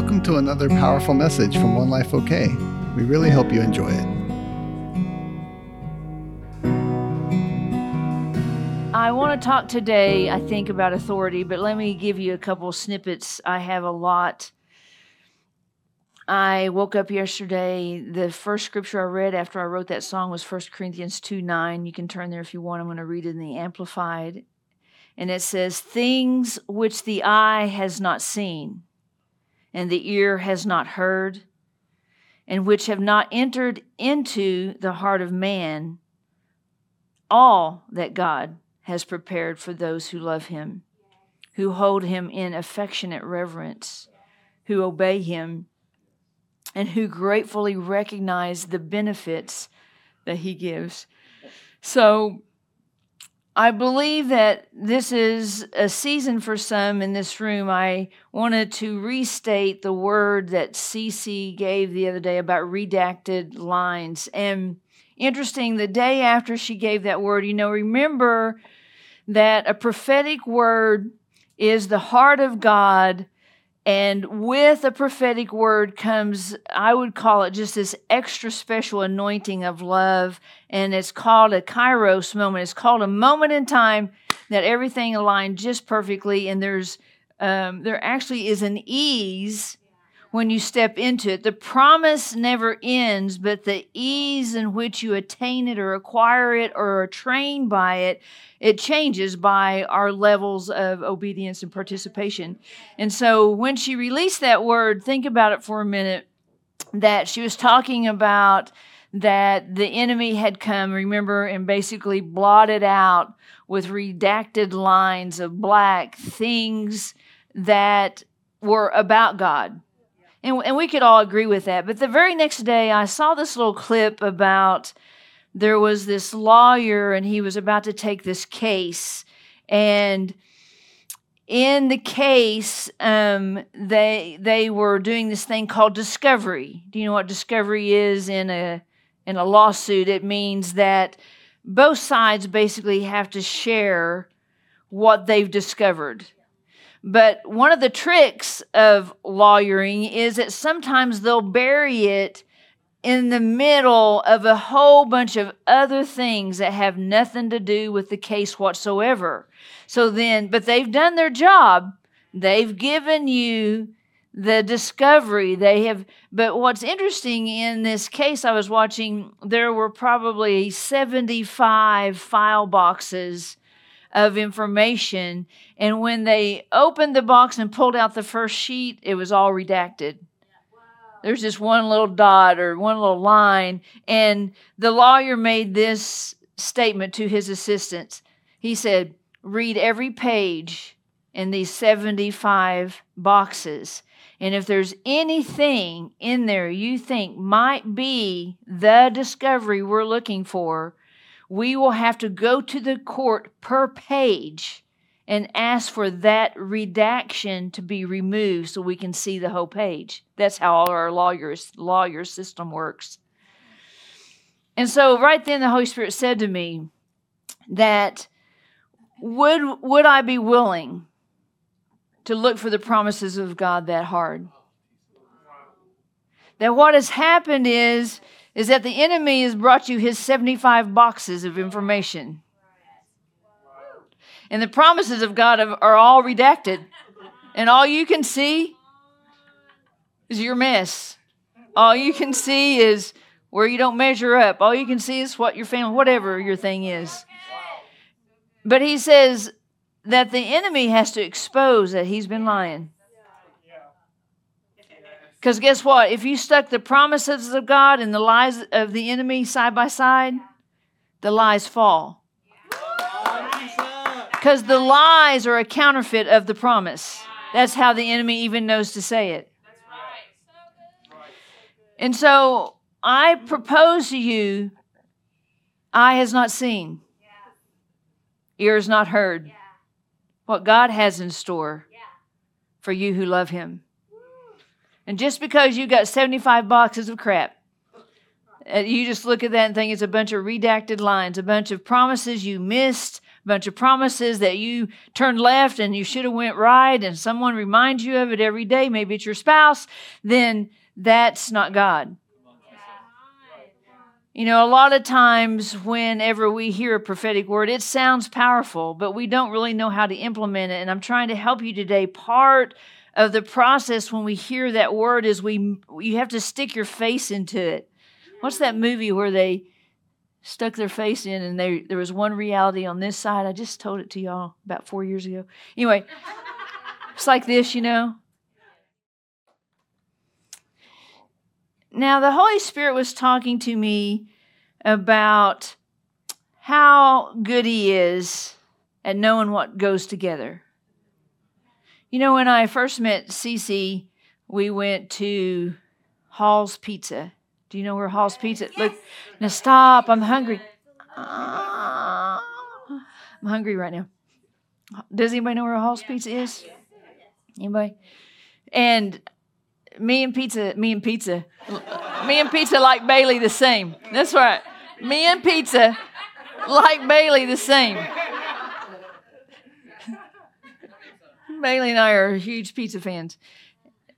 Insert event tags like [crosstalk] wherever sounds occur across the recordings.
Welcome to another powerful message from One Life OK. We really hope you enjoy it. I want to talk today, I think, about authority, but let me give you a couple snippets. I have a lot. I woke up yesterday. The first scripture I read after I wrote that song was 1 Corinthians 2 9. You can turn there if you want. I'm going to read it in the Amplified. And it says, Things which the eye has not seen and the ear has not heard, and which have not entered into the heart of man, all that God has prepared for those who love him, who hold him in affectionate reverence, who obey him, and who gratefully recognize the benefits that he gives. So, I believe that this is a season for some in this room. I wanted to restate the word that Cece gave the other day about redacted lines. And interesting, the day after she gave that word, you know, remember that a prophetic word is the heart of God and with a prophetic word comes, I would call it just this extra special anointing of love. And it's called a kairos moment. It's called a moment in time that everything aligned just perfectly. And there's, um, there actually is an ease when you step into it. The promise never ends, but the ease in which you attain it or acquire it or are trained by it, it changes by our levels of obedience and participation. And so when she released that word, think about it for a minute that she was talking about that the enemy had come, remember, and basically blotted out with redacted lines of black things that were about God and, and we could all agree with that. But the very next day, I saw this little clip about there was this lawyer and he was about to take this case. And in the case, um, they they were doing this thing called discovery. Do you know what discovery is in a in a lawsuit? It means that both sides basically have to share what they've discovered. But one of the tricks of lawyering is that sometimes they'll bury it in the middle of a whole bunch of other things that have nothing to do with the case whatsoever. So then, but they've done their job. They've given you the discovery. They have, but what's interesting in this case I was watching, there were probably 75 file boxes of information. And when they opened the box and pulled out the first sheet, it was all redacted. There's just one little dot or one little line. And the lawyer made this statement to his assistants. He said, Read every page in these 75 boxes. And if there's anything in there you think might be the discovery we're looking for, we will have to go to the court per page and ask for that redaction to be removed so we can see the whole page. That's how our lawyers lawyer system works. And so right then the Holy Spirit said to me that would would I be willing to look for the promises of God that hard? That what has happened is is that the enemy has brought you his 75 boxes of information. And the promises of God are all redacted. And all you can see is your mess. All you can see is where you don't measure up. All you can see is what your family, whatever your thing is. But he says that the enemy has to expose that he's been lying. Because guess what? If you stuck the promises of God and the lies of the enemy side by side, the lies fall. Because the lies are a counterfeit of the promise. That's how the enemy even knows to say it. And so I propose to you eye has not seen, ear has not heard what God has in store for you who love Him. And just because you got 75 boxes of crap, uh, you just look at that and think it's a bunch of redacted lines, a bunch of promises you missed, a bunch of promises that you turned left and you should have went right and someone reminds you of it every day, maybe it's your spouse, then that's not God. You know, a lot of times whenever we hear a prophetic word, it sounds powerful, but we don't really know how to implement it. And I'm trying to help you today. Part of the process when we hear that word is we you have to stick your face into it. What's that movie where they stuck their face in and they, there was one reality on this side? I just told it to y'all about four years ago. Anyway, it's like this, you know. Now, the Holy Spirit was talking to me about how good He is at knowing what goes together. You know, when I first met Cece, we went to Hall's Pizza. Do you know where Hall's Pizza? Yes. Look, now stop. I'm hungry. Uh, I'm hungry right now. Does anybody know where Hall's Pizza is? Anybody? And me and pizza, me and pizza, me and pizza like Bailey the same. That's right. Me and pizza like Bailey the same. Bailey and I are huge pizza fans.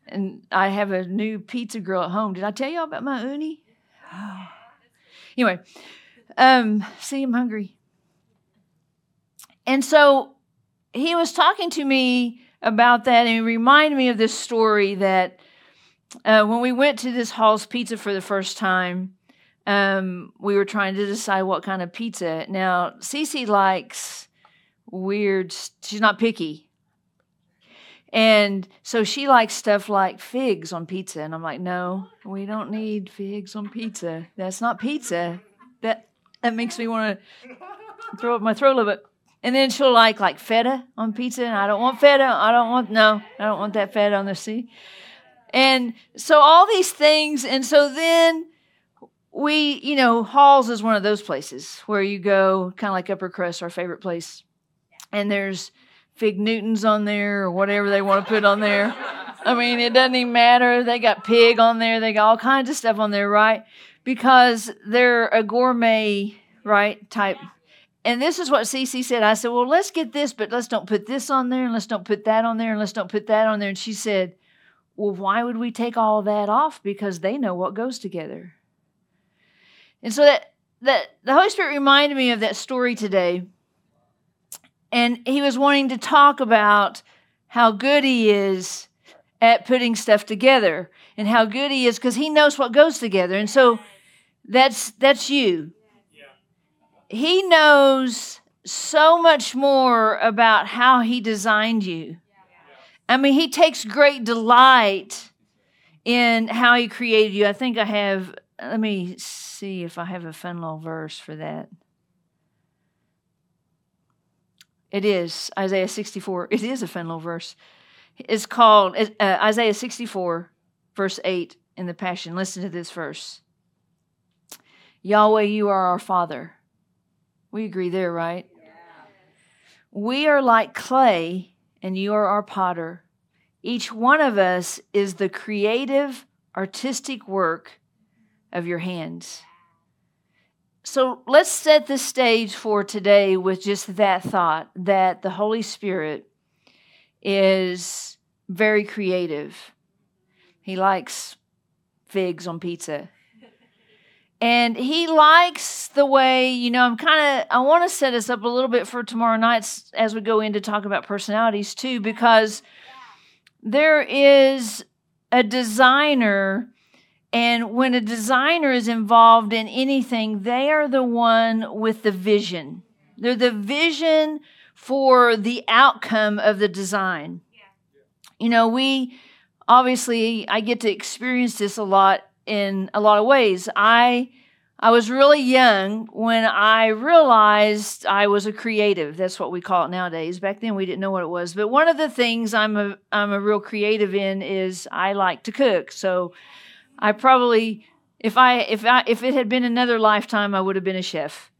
And I have a new pizza girl at home. Did I tell y'all about my uni? Oh. [gasps] Anyway, um, see, I'm hungry. And so he was talking to me about that, and he reminded me of this story that uh, when we went to this Hall's Pizza for the first time, um, we were trying to decide what kind of pizza. Now, Cece likes weird, she's not picky. And so she likes stuff like figs on pizza. And I'm like, no, we don't need figs on pizza. That's not pizza. That that makes me want to throw up my throat a little bit. And then she'll like like feta on pizza. And I don't want feta. I don't want no, I don't want that feta on the sea. And so all these things, and so then we, you know, Halls is one of those places where you go, kind of like Upper Crust, our favorite place. And there's Fig Newtons on there or whatever they want to put on there. I mean, it doesn't even matter. They got pig on there, they got all kinds of stuff on there, right? Because they're a gourmet, right, type. And this is what Cece said. I said, well, let's get this, but let's don't put this on there, and let's don't put that on there, and let's don't put that on there. And she said, well, why would we take all that off? Because they know what goes together. And so that, that the Holy Spirit reminded me of that story today. And he was wanting to talk about how good he is at putting stuff together and how good he is because he knows what goes together. And so that's that's you. He knows so much more about how he designed you I mean, he takes great delight in how he created you. I think I have, let me see if I have a fun little verse for that. It is Isaiah 64. It is a fun little verse. It's called uh, Isaiah 64, verse 8 in the Passion. Listen to this verse Yahweh, you are our Father. We agree there, right? Yeah. We are like clay and you are our potter. Each one of us is the creative, artistic work of your hands. So let's set the stage for today with just that thought that the Holy Spirit is very creative. He likes figs on pizza. And he likes the way, you know, I'm kind of, I want to set us up a little bit for tomorrow nights as we go in to talk about personalities too, because there is a designer. And when a designer is involved in anything, they are the one with the vision. They're the vision for the outcome of the design. You know, we obviously, I get to experience this a lot in a lot of ways. I I was really young when I realized I was a creative. That's what we call it nowadays. Back then we didn't know what it was. But one of the things I'm a I'm a real creative in is I like to cook. So I probably if I if I if it had been another lifetime I would have been a chef.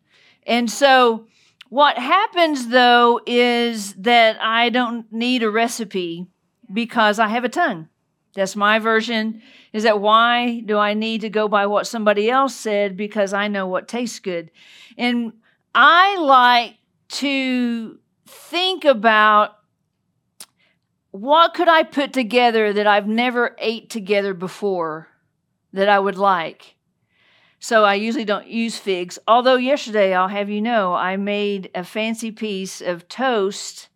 And so what happens though is that I don't need a recipe because I have a tongue. That's my version. Is that why do I need to go by what somebody else said? Because I know what tastes good. And I like to think about what could I put together that I've never ate together before that I would like. So I usually don't use figs. Although yesterday, I'll have you know, I made a fancy piece of toast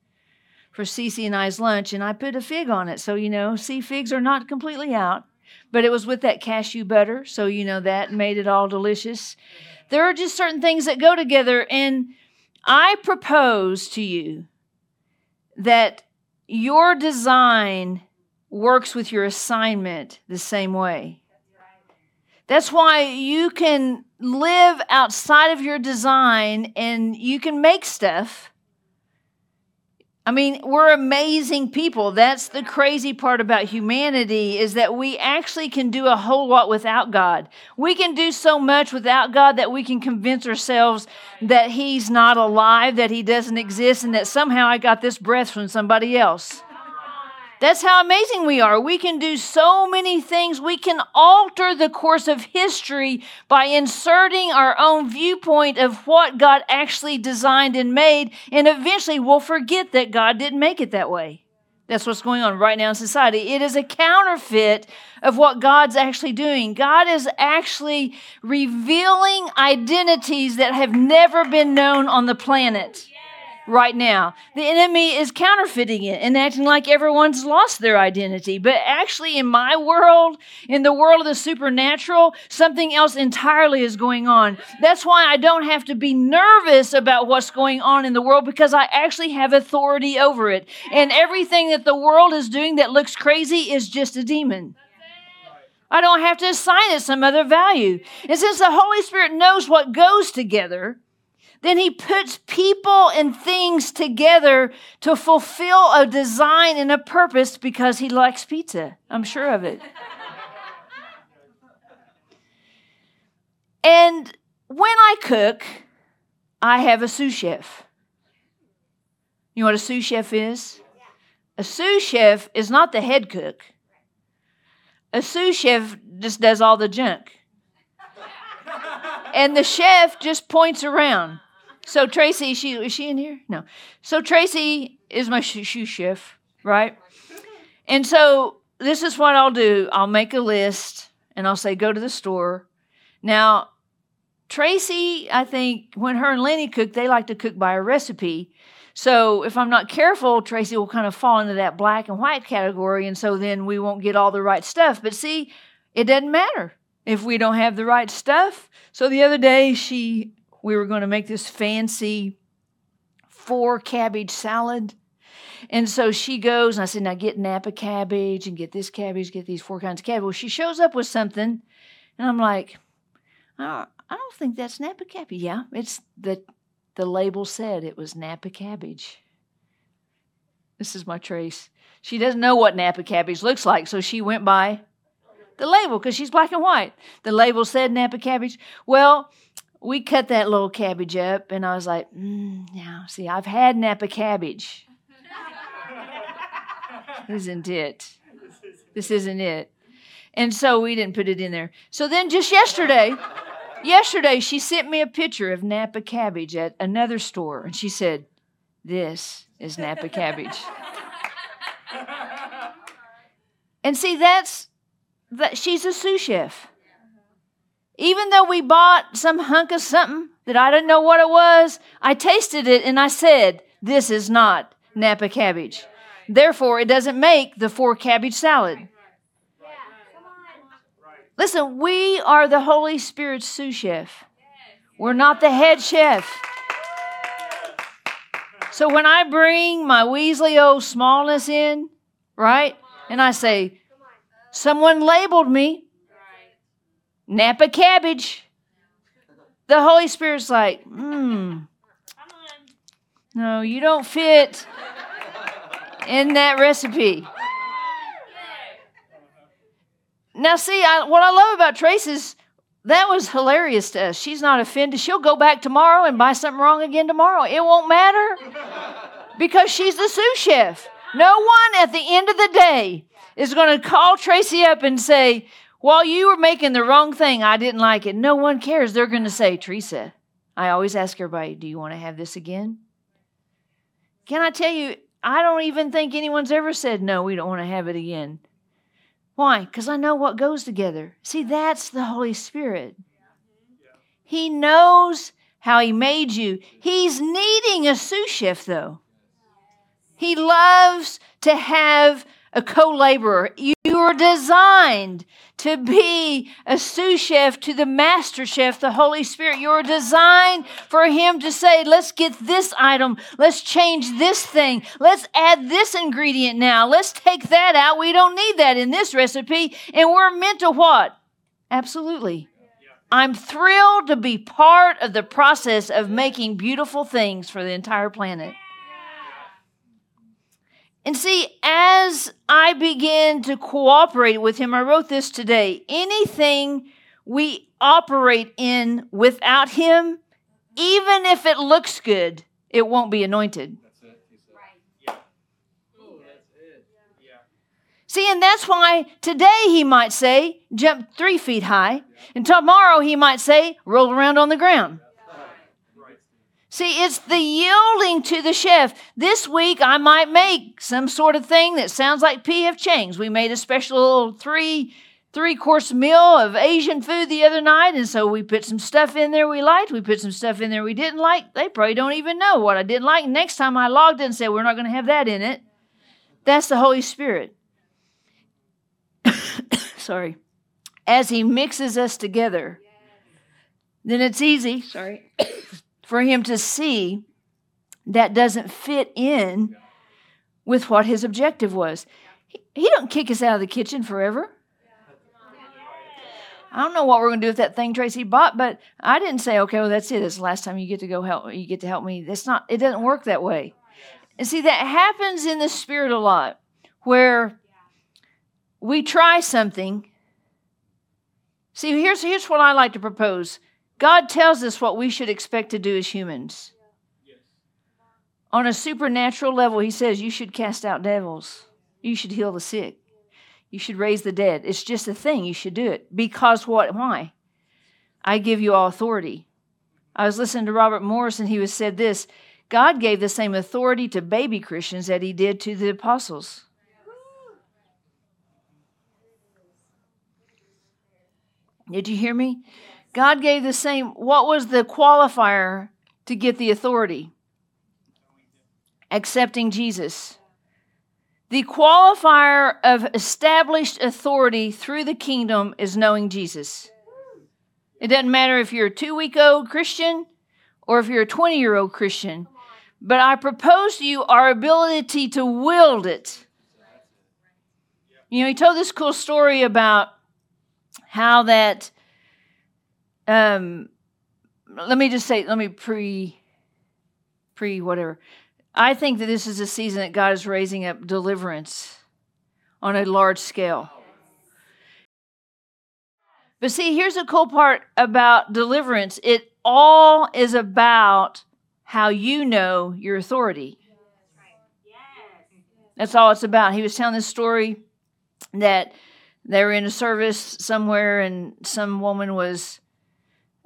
for Cece and I's lunch, and I put a fig on it. So you know, see, figs are not completely out, but it was with that cashew butter, so you know that made it all delicious. There are just certain things that go together, and I propose to you that your design works with your assignment the same way. That's why you can live outside of your design and you can make stuff I mean, we're amazing people. That's the crazy part about humanity is that we actually can do a whole lot without God. We can do so much without God that we can convince ourselves that he's not alive, that he doesn't exist and that somehow I got this breath from somebody else. That's how amazing we are. We can do so many things. We can alter the course of history by inserting our own viewpoint of what God actually designed and made, and eventually we'll forget that God didn't make it that way. That's what's going on right now in society. It is a counterfeit of what God's actually doing. God is actually revealing identities that have never been known on the planet right now. The enemy is counterfeiting it and acting like everyone's lost their identity. But actually, in my world, in the world of the supernatural, something else entirely is going on. That's why I don't have to be nervous about what's going on in the world because I actually have authority over it. And everything that the world is doing that looks crazy is just a demon. I don't have to assign it some other value. And since the Holy Spirit knows what goes together, then he puts people and things together to fulfill a design and a purpose because he likes pizza. I'm sure of it. and when I cook, I have a sous chef. You know what a sous chef is? A sous chef is not the head cook. A sous chef just does all the junk. and the chef just points around. So Tracy, she is she in here? No. So Tracy is my sous chef, right? And so this is what I'll do. I'll make a list and I'll say go to the store. Now, Tracy, I think when her and Lenny cook, they like to cook by a recipe. So if I'm not careful, Tracy will kind of fall into that black and white category, and so then we won't get all the right stuff. But see, it doesn't matter if we don't have the right stuff. So the other day, she we were going to make this fancy four cabbage salad. And so she goes, and I said, Now get Napa cabbage and get this cabbage, get these four kinds of cabbage. Well, she shows up with something, and I'm like, I don't think that's Napa cabbage. Yeah, it's the the label said it was Napa cabbage. This is my trace. She doesn't know what Napa cabbage looks like, so she went by the label because she's black and white. The label said Napa cabbage. Well, we cut that little cabbage up, and I was like, mm, now, see, I've had Napa cabbage. [laughs] isn't it? This isn't it. And so we didn't put it in there. So then just yesterday, yesterday, she sent me a picture of Napa cabbage at another store, and she said, This is Napa cabbage. [laughs] and see, that's that she's a sous chef. Even though we bought some hunk of something that I didn't know what it was, I tasted it and I said, This is not Napa cabbage. Therefore, it doesn't make the four cabbage salad. Listen, we are the Holy Spirit's sous chef. We're not the head chef. So when I bring my Weasley old smallness in, right, and I say, someone labeled me, Napa cabbage. The Holy Spirit's like, hmm, no, you don't fit in that recipe. Now, see, I, what I love about Trace is that was hilarious to us. She's not offended. She'll go back tomorrow and buy something wrong again tomorrow. It won't matter because she's the sous chef. No one at the end of the day is going to call Tracy up and say, while you were making the wrong thing, I didn't like it. No one cares. They're going to say, Teresa, I always ask everybody, do you want to have this again? Can I tell you, I don't even think anyone's ever said, no, we don't want to have it again. Why? Because I know what goes together. See, that's the Holy Spirit. He knows how He made you. He's needing a sous chef, though. He loves to have a co laborer. You are designed to be a sous chef to the master chef, the Holy Spirit. You're designed for Him to say, let's get this item, let's change this thing, let's add this ingredient now, let's take that out. We don't need that in this recipe. And we're meant to what? Absolutely. I'm thrilled to be part of the process of making beautiful things for the entire planet. And see, as I begin to cooperate with him, I wrote this today anything we operate in without him, even if it looks good, it won't be anointed. See, and that's why today he might say, jump three feet high, and tomorrow he might say, roll around on the ground. See, it's the yielding to the chef. This week, I might make some sort of thing that sounds like P.F. Chang's. We made a special little three three course meal of Asian food the other night, and so we put some stuff in there we liked. We put some stuff in there we didn't like. They probably don't even know what I didn't like. Next time I logged in and said, We're not going to have that in it. That's the Holy Spirit. [coughs] Sorry. As He mixes us together, then it's easy. Sorry [coughs] for him to see that doesn't fit in with what his objective was. He, he don't kick us out of the kitchen forever. I don't know what we're going to do with that thing Tracy bought, but I didn't say, okay, well, that's it. It's the last time you get to go help. You get to help me. That's not. It doesn't work that way. And see, that happens in the spirit a lot, where we try something. See, here's here's what I like to propose. God tells us what we should expect to do as humans. On a supernatural level, He says you should cast out devils, you should heal the sick, you should raise the dead. It's just a thing. You should do it. Because what? Why? I give you all authority. I was listening to Robert Morris, and he was said this God gave the same authority to baby Christians that He did to the apostles. Did you hear me? God gave the same. What was the qualifier to get the authority? Accepting Jesus. The qualifier of established authority through the kingdom is knowing Jesus. It doesn't matter if you're a two week old Christian or if you're a 20 year old Christian, but I propose to you our ability to wield it. You know, he told this cool story about how that um, let me just say, let me pre, pre whatever. I think that this is a season that God is raising up deliverance on a large scale. But see, here's the cool part about deliverance it all is about how you know your authority. That's all it's about. He was telling this story that they were in a service somewhere and some woman was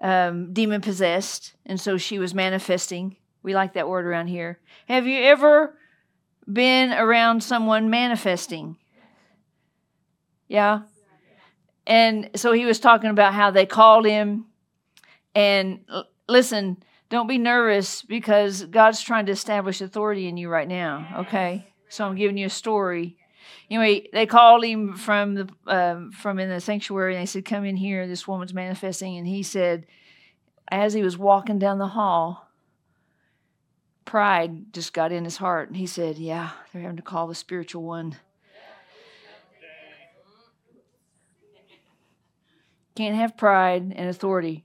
um, demon possessed, and so she was manifesting. We like that word around here. Have you ever been around someone manifesting? Yeah. And so he was talking about how they called him. And listen, don't be nervous because God's trying to establish authority in you right now. Okay. So I'm giving you a story. Anyway, they called him from the uh, from in the sanctuary, and they said, "Come in here. This woman's manifesting." And he said, as he was walking down the hall, pride just got in his heart, and he said, "Yeah, they're having to call the spiritual one." Can't have pride and authority.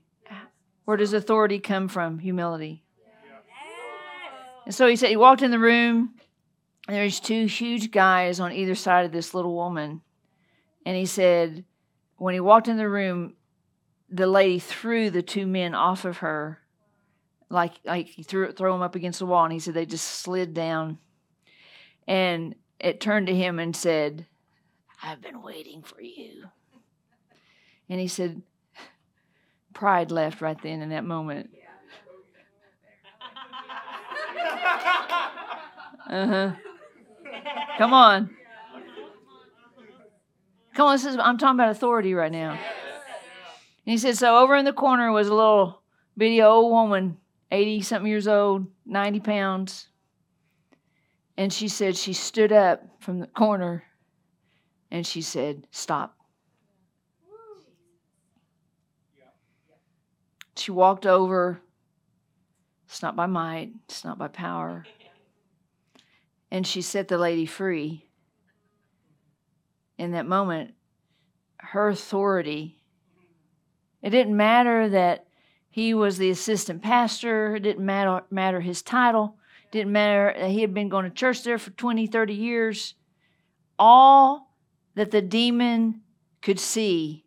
Where does authority come from? Humility. And so he said he walked in the room there's two huge guys on either side of this little woman. And he said, when he walked in the room, the lady threw the two men off of her, like like he threw throw them up against the wall, and he said they just slid down. And it turned to him and said, "I've been waiting for you." And he said, pride left right then in that moment. Uh huh. Come on. Come on, this is, I'm talking about authority right now. And he said, so over in the corner was a little bitty old woman, 80 something years old, 90 pounds. And she said she stood up from the corner and she said, Stop. She walked over. It's not by might, it's not by power. And she set the lady free. In that moment, her authority, it didn't matter that he was the assistant pastor, it didn't matter, matter his title, it didn't matter that he had been going to church there for 20, 30 years. All that the demon could see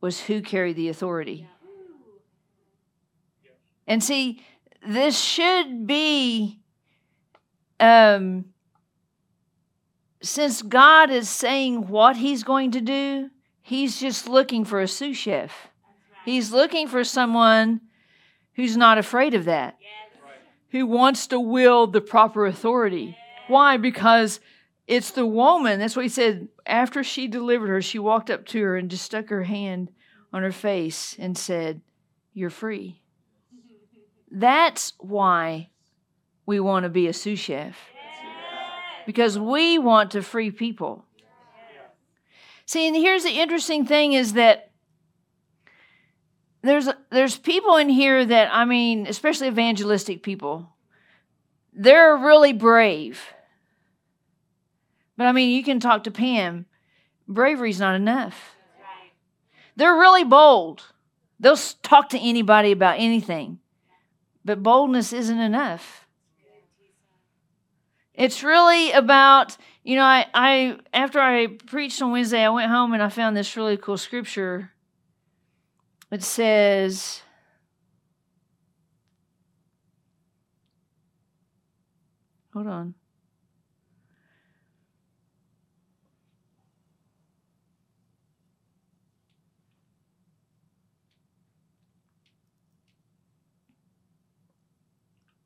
was who carried the authority. And see, this should be, um, since God is saying what He's going to do, He's just looking for a sous chef. He's looking for someone who's not afraid of that, who wants to wield the proper authority. Why? Because it's the woman. That's what he said. After she delivered her, she walked up to her and just stuck her hand on her face and said, You're free. That's why we want to be a sous chef. Because we want to free people. See, and here's the interesting thing is that there's there's people in here that I mean, especially evangelistic people. They're really brave. But I mean, you can talk to Pam. Bravery's not enough. They're really bold. They'll talk to anybody about anything. But boldness isn't enough. It's really about, you know, I, I after I preached on Wednesday, I went home and I found this really cool scripture. It says, hold on.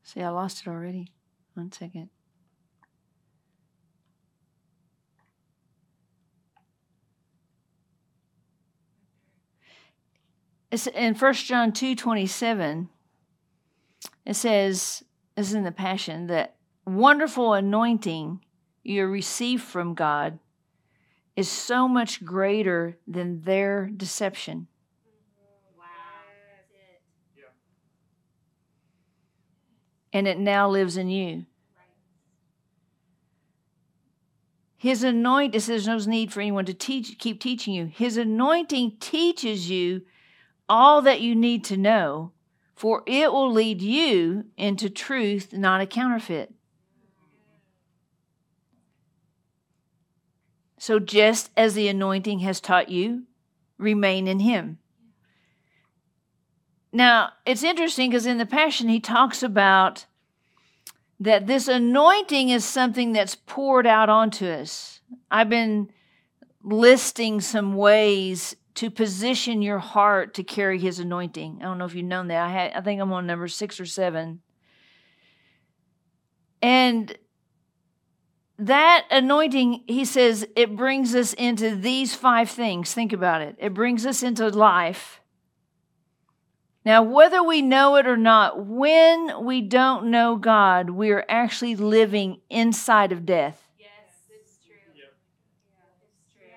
See, I lost it already. One second. In 1 John 2 27, it says, this is in the Passion, that wonderful anointing you receive from God is so much greater than their deception. Wow. Yeah. And it now lives in you. His anointing says there's no need for anyone to teach, keep teaching you. His anointing teaches you all that you need to know, for it will lead you into truth, not a counterfeit. So, just as the anointing has taught you, remain in Him. Now, it's interesting because in the Passion, he talks about that this anointing is something that's poured out onto us. I've been listing some ways to position your heart to carry his anointing. I don't know if you've known that. I, had, I think I'm on number six or seven. And that anointing, he says, it brings us into these five things. Think about it. It brings us into life now, whether we know it or not, when we don't know God, we are actually living inside of death. Yes, it's true. Yep. Yeah, it's true.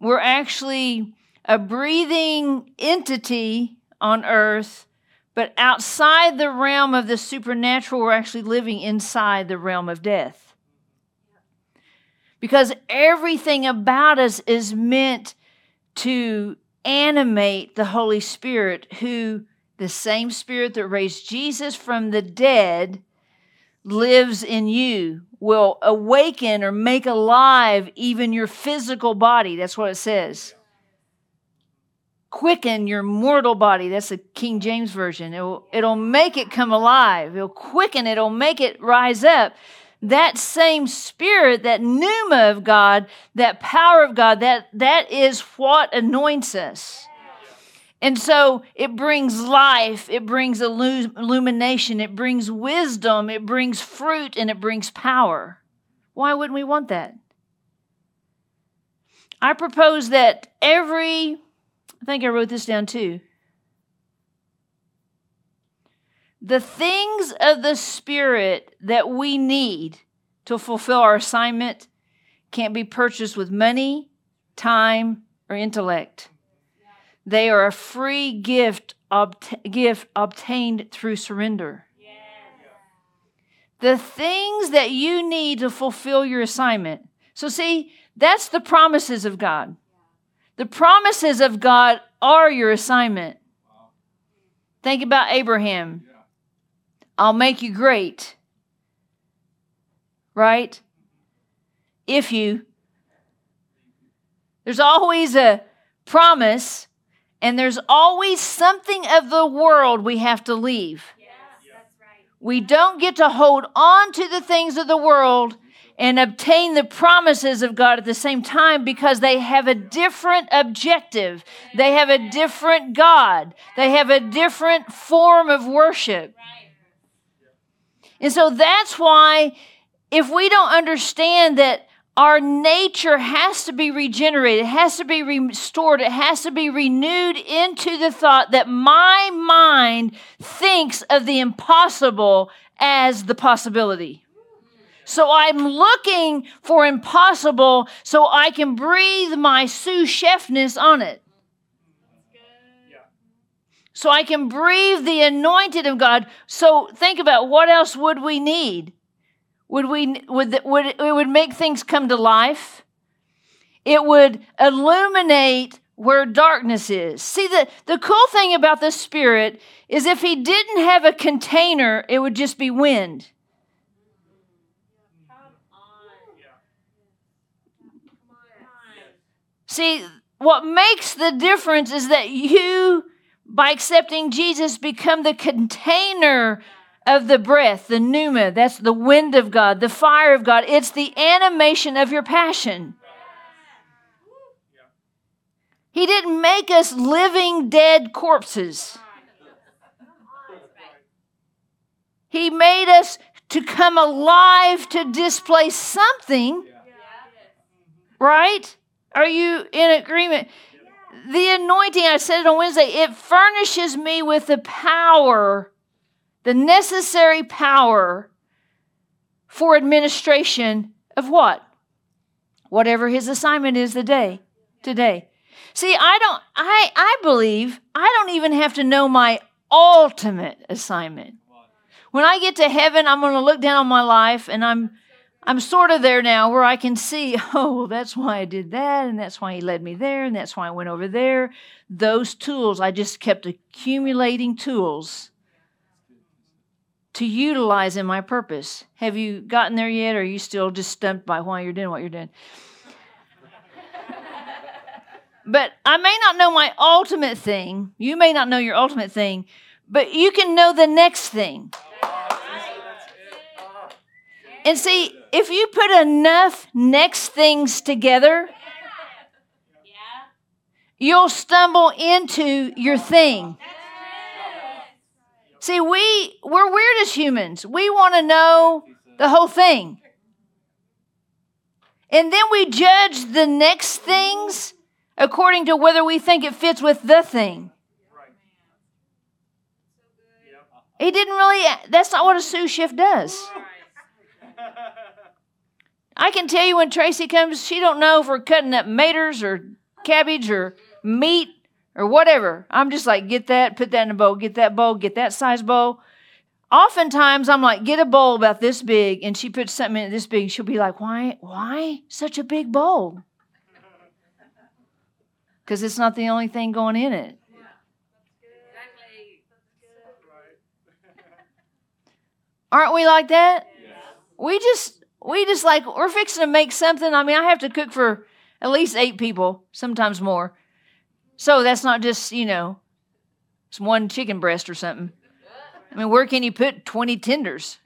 We're actually a breathing entity on earth, but outside the realm of the supernatural, we're actually living inside the realm of death. Because everything about us is meant to animate the Holy Spirit, who the same Spirit that raised Jesus from the dead lives in you, will awaken or make alive even your physical body. That's what it says. Quicken your mortal body. That's the King James Version. It'll, it'll make it come alive. It'll quicken it. It'll make it rise up that same spirit, that pneuma of God, that power of God, that, that is what anoints us. And so it brings life, it brings illumination, it brings wisdom, it brings fruit, and it brings power. Why wouldn't we want that? I propose that every, I think I wrote this down too. The things of the Spirit that we need to fulfill our assignment can't be purchased with money, time, or intellect. They are a free gift, obt- gift obtained through surrender. The things that you need to fulfill your assignment. So, see, that's the promises of God. The promises of God are your assignment. Think about Abraham. I'll make you great. Right? If you. There's always a promise, and there's always something of the world we have to leave. We don't get to hold on to the things of the world and obtain the promises of God at the same time because they have a different objective. They have a different God. They have a different form of worship. And so that's why if we don't understand that our nature has to be regenerated, it has to be restored, it has to be renewed into the thought that my mind thinks of the impossible as the possibility. So I'm looking for impossible so I can breathe my sous chefness on it. So I can breathe the anointed of God. So think about what else would we need? Would we would would it would make things come to life? It would illuminate where darkness is. See the the cool thing about the spirit is if he didn't have a container, it would just be wind. See, what makes the difference is that you by accepting Jesus become the container of the breath, the pneuma, that's the wind of God, the fire of God. It's the animation of your passion. He didn't make us living dead corpses. He made us to come alive to display something. Right? Are you in agreement? The anointing, I said it on Wednesday, it furnishes me with the power the necessary power for administration of what? Whatever his assignment is the day today. See, I don't I I believe I don't even have to know my ultimate assignment. When I get to heaven, I'm going to look down on my life and I'm I'm sort of there now where I can see, [laughs] oh, that's why I did that, and that's why he led me there, and that's why I went over there. Those tools, I just kept accumulating tools to utilize in my purpose. Have you gotten there yet, or are you still just stumped by why you're doing what you're doing? [laughs] but I may not know my ultimate thing. You may not know your ultimate thing, but you can know the next thing. And see, if you put enough next things together, you'll stumble into your thing. See, we we're weird as humans. We want to know the whole thing. And then we judge the next things according to whether we think it fits with the thing. He didn't really, that's not what a sous chef does. I can tell you when Tracy comes, she don't know if we're cutting up maters or cabbage or meat or whatever. I'm just like, get that, put that in a bowl, get that bowl, get that size bowl. Oftentimes I'm like, get a bowl about this big, and she puts something in it this big, and she'll be like, why, why such a big bowl? Because it's not the only thing going in it. [laughs] Aren't we like that? We just we just like we're fixing to make something. I mean, I have to cook for at least eight people, sometimes more. So that's not just, you know, it's one chicken breast or something. I mean, where can you put 20 tenders?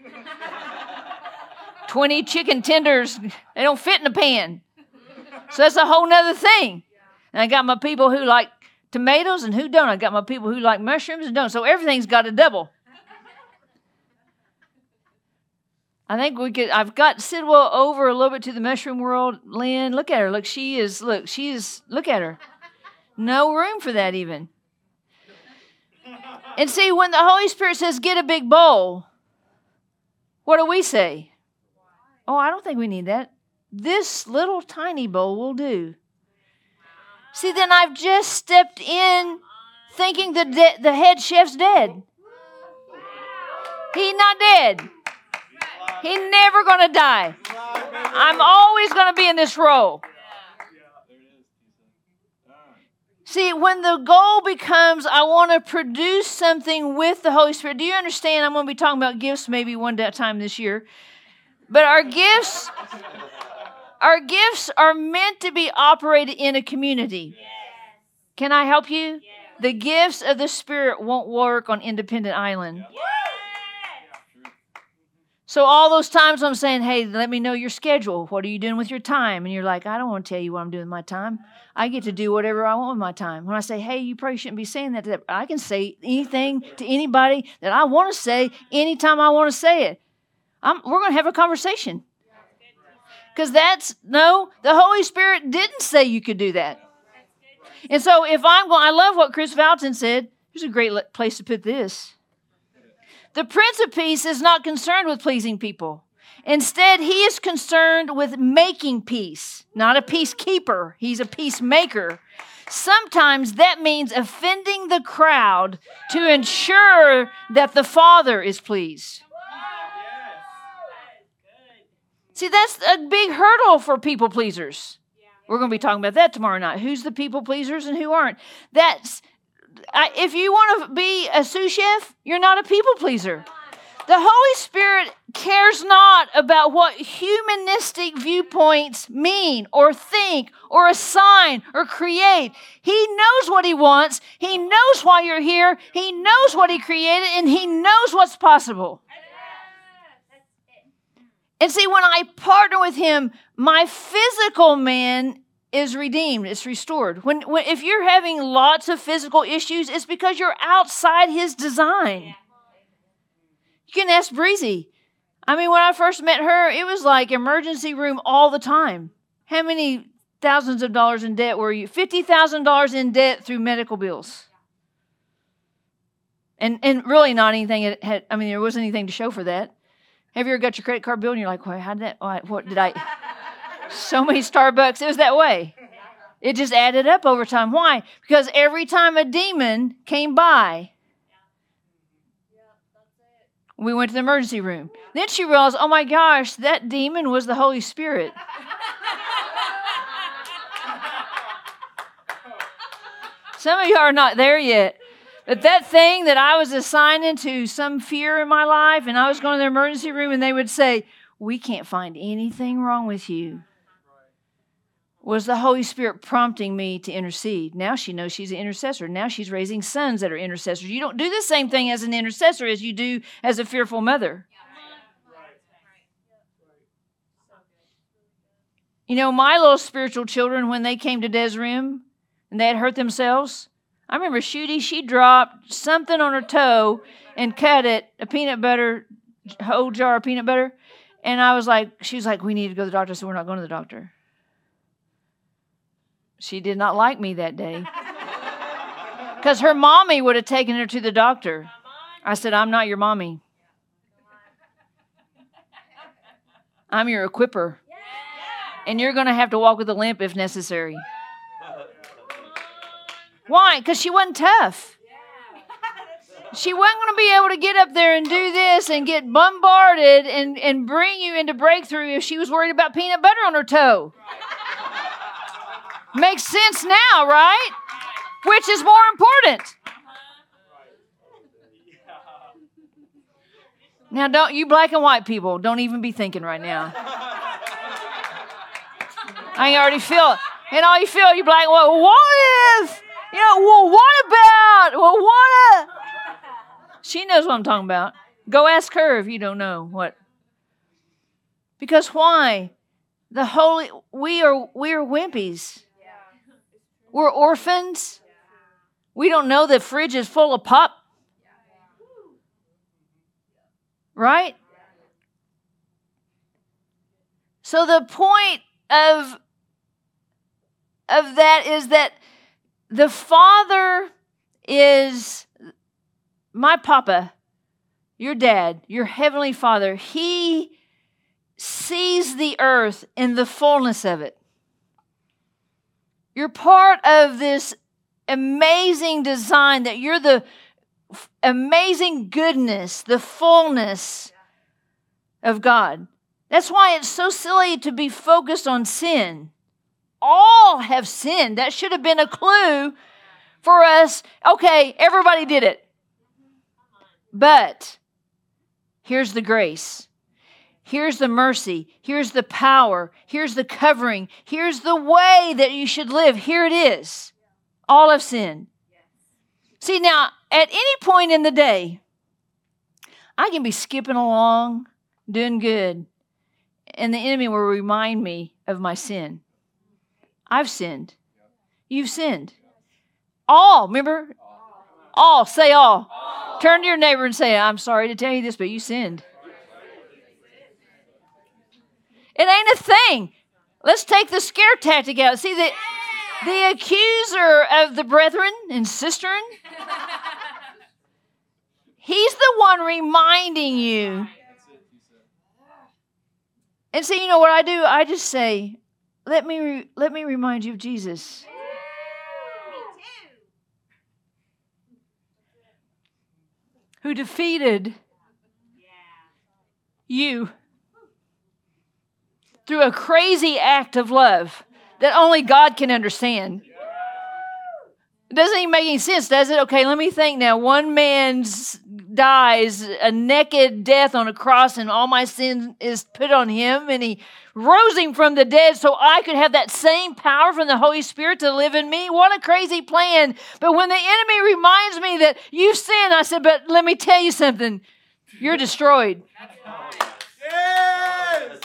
20 chicken tenders, they don't fit in a pan. So that's a whole nother thing. And I got my people who like tomatoes and who don't. I got my people who like mushrooms and don't. So everything's got a double. I think we could. I've got Sidwell over a little bit to the mushroom world. Lynn, look at her. Look, she is. Look, she is. Look at her. No room for that even. And see, when the Holy Spirit says, "Get a big bowl," what do we say? Oh, I don't think we need that. This little tiny bowl will do. See, then I've just stepped in thinking the, de- the head chef's dead. He's not dead. He's never going to die. I'm always going to be in this role. See, when the goal becomes, I want to produce something with the Holy Spirit, do you understand? I'm going to be talking about gifts maybe one time this year. But our gifts, our gifts are meant to be operated in a community. Can I help you? The gifts of the Spirit won't work on independent island. So all those times I'm saying, "Hey, let me know your schedule. What are you doing with your time?" And you're like, "I don't want to tell you what I'm doing with my time. I get to do whatever I want with my time." When I say, "Hey, you probably shouldn't be saying that," that I can say anything to anybody that I want to say anytime I want to say it. I'm, we're going to have a conversation. Because that's no, the Holy Spirit didn't say you could do that. And so if I'm going, I love what Kris Vallotton said. Here's a great place to put this. The Prince of Peace is not concerned with pleasing people. Instead, he is concerned with making peace, not a peacekeeper. He's a peacemaker. Sometimes that means offending the crowd to ensure that the Father is pleased. See, that's a big hurdle for people pleasers. We're going to be talking about that tomorrow night. Who's the people pleasers and who aren't? That's if you want to be a sous chef, you're not a people pleaser. The Holy Spirit cares not about what humanistic viewpoints mean or think or assign or create. He knows what He wants. He knows why you're here. He knows what He created and He knows what's possible. And see, when I partner with Him, my physical man is redeemed, it's restored. When, when if you're having lots of physical issues, it's because you're outside his design. You can ask Breezy. I mean, when I first met her, it was like emergency room all the time. How many thousands of dollars in debt were you? $50,000 in debt through medical bills. And, and really not anything had, I mean, there wasn't anything to show for that. Have you ever got your credit card bill and you're like, well, how did that, what did I, so many Starbucks. It was that way. It just added up over time. Why? Because every time a demon came by, we went to the emergency room. Then she realized, oh my gosh, that demon was the Holy Spirit. Some of you are not there yet. But that thing that I was assigning to some fear in my life, and I was going to the emergency room, and they would say, We can't find anything wrong with you was the Holy Spirit prompting me to intercede. Now she knows she's an intercessor. Now she's raising sons that are intercessors. You don't do the same thing as an intercessor as you do as a fearful mother. You know, my little spiritual children, when they came to Desrim and they had hurt themselves, I remember Shooty, she dropped something on her toe and cut it, a peanut butter, whole jar of peanut butter. And I was like, she was like, we need to go to the doctor. So we're not going to the doctor. She did not like me that day. [laughs] Because her mommy would have taken her to the doctor. I said, I'm not your mommy. [laughs] I'm your equiper. And you're going to have to walk with a limp if necessary. Why? Because she wasn't tough. She wasn't going to be able to get up there and do this and get bombarded and, and bring you into breakthrough if she was worried about peanut butter on her toe. Makes sense now, right? Which is more important? Now, don't you black and white people, don't even be thinking right now. I already feel it. And all you feel, you black and white, well, what if? You know, well, what about? Well, what? She knows what I'm talking about. Go ask her if you don't know what. Because why? The holy, we are we are wimpies. We're orphans. We don't know the fridge is full of pop. Right? So the point of of that is that the father is my papa, your dad, your heavenly father. He sees the earth in the fullness of it. You're part of this amazing design that you're the amazing goodness, the fullness of God. That's why it's so silly to be focused on sin. All have sinned. That should have been a clue for us. Okay, everybody did it. But here's the grace. Here's the mercy. Here's the power. Here's the covering. Here's the way that you should live. Here it is. All of sin. See, now, at any point in the day, I can be skipping along, doing good, and the enemy will remind me of my sin. I've sinned. You've sinned. All, remember? All, say all. Turn to your neighbor and say, I'm sorry to tell you this, but you sinned. It ain't a thing. Let's take the scare tactic out. See, the, the accuser of the brethren and sisterin, he's the one reminding you. And see, you know what I do? I just say, let me, re- let me remind you of Jesus. Who defeated you through a crazy act of love that only God can understand. It doesn't even make any sense, does it? Okay, let me think now. One man dies a naked death on a cross, and all my sin is put on him, and he rose him from the dead so I could have that same power from the Holy Spirit to live in me. What a crazy plan. But when the enemy reminds me that you sin, I said, But let me tell you something. You're destroyed. Yes.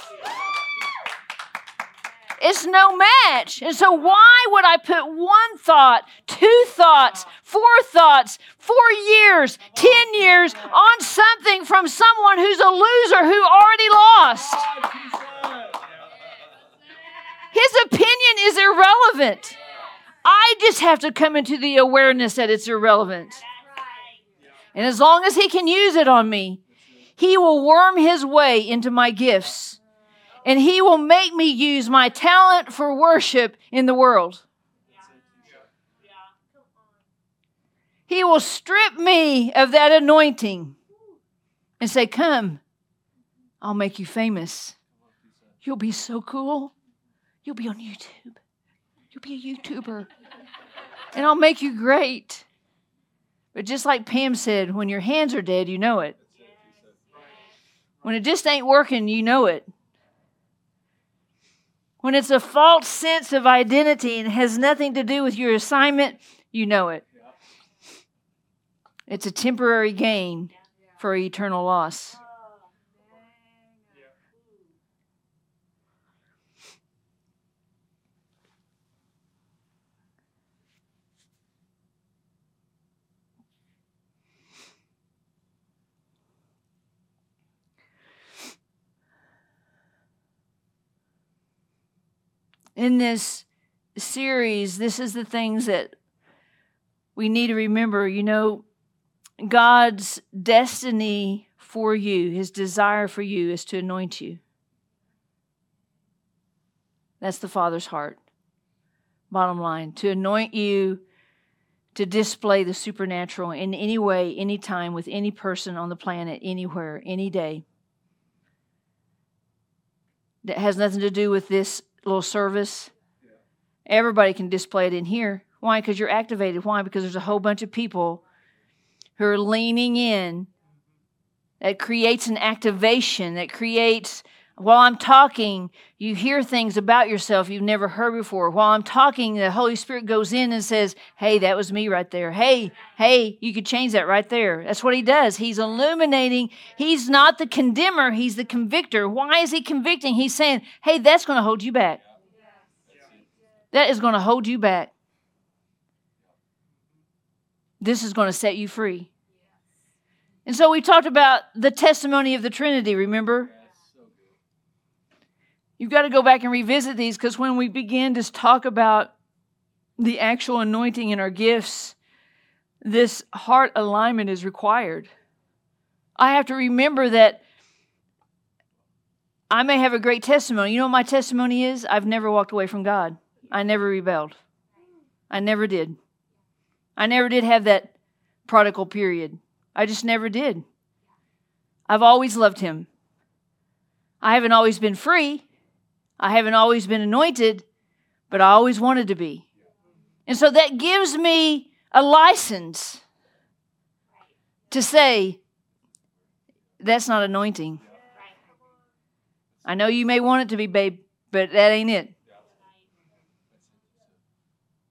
It's no match. And so, why would I put one thought, two thoughts, four thoughts, four years, ten years on something from someone who's a loser who already lost? His opinion is irrelevant. I just have to come into the awareness that it's irrelevant. And as long as he can use it on me, he will worm his way into my gifts and He will make me use my talent for worship in the world. He will strip me of that anointing and say, Come, I'll make you famous. You'll be so cool. You'll be on YouTube. You'll be a YouTuber. And I'll make you great. But just like Pam said, when your hands are dead, you know it. When it just ain't working, you know it. When it's a false sense of identity and has nothing to do with your assignment, you know it. It's a temporary gain for eternal loss. In this series, this is the things that we need to remember. You know, God's destiny for you, his desire for you is to anoint you. That's the Father's heart. Bottom line, to anoint you to display the supernatural in any way, any time, with any person on the planet, anywhere, any day. That has nothing to do with this little service. Everybody can display it in here. Why? Because you're activated. Why? Because there's a whole bunch of people who are leaning in. That creates an activation, that creates while I'm talking, you hear things about yourself you've never heard before. While I'm talking, the Holy Spirit goes in and says, Hey, that was me right there. Hey, hey, you could change that right there. That's what he does. He's illuminating. He's not the condemner, he's the convictor. Why is he convicting? He's saying, Hey, that's going to hold you back. That is going to hold you back. this is going to set you free. And so we talked about the testimony of the Trinity, remember? You've got to go back and revisit these because when we begin to talk about the actual anointing in our gifts, this heart alignment is required. I have to remember that I may have a great testimony. You know what my testimony is? I've never walked away from God. I never rebelled. I never did. I never did have that prodigal period. I just never did. I've always loved him. I haven't always been free. I haven't always been anointed, but I always wanted to be. And so that gives me a license to say, that's not anointing. I know you may want it to be, babe, but that ain't it.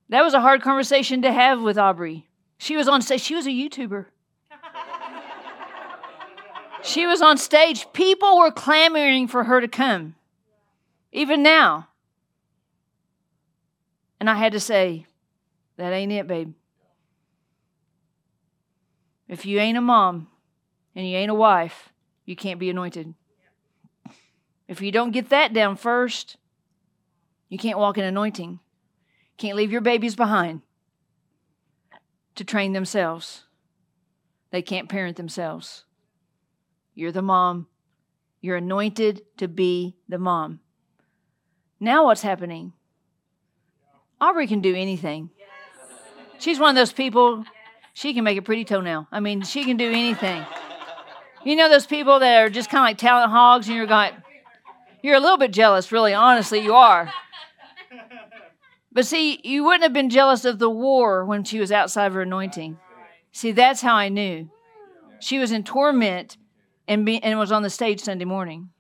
That was a hard conversation to have with Aubrey. She was on stage, she was a YouTuber. She was on stage. People were clamoring for her to come, even now. And I had to say, that ain't it, babe. If you ain't a mom and you ain't a wife, you can't be anointed. If you don't get that down first, you can't walk in anointing. Can't leave your babies behind to train themselves. They can't parent themselves. You're the mom. You're anointed to be the mom. Now, what's happening? Aubrey can do anything. She's one of those people, she can make a pretty toenail. I mean, she can do anything. You know those people that are just kind of like talent hogs, and you're going, you're a little bit jealous, really, honestly, you are. But see, you wouldn't have been jealous of the war when she was outside of her anointing. See, that's how I knew. She was in torment and, be, and was on the stage Sunday morning.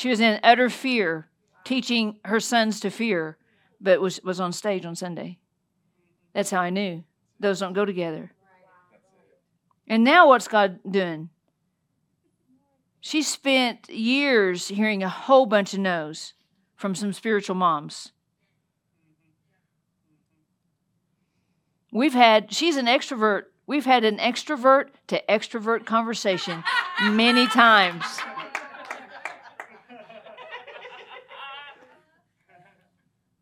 She was in utter fear, teaching her sons to fear, but was, was on stage on Sunday. That's how I knew. Those don't go together. And now what's God doing? She spent years hearing a whole bunch of no's from some spiritual moms. We've had, she's an extrovert. We've had an extrovert to extrovert conversation many times.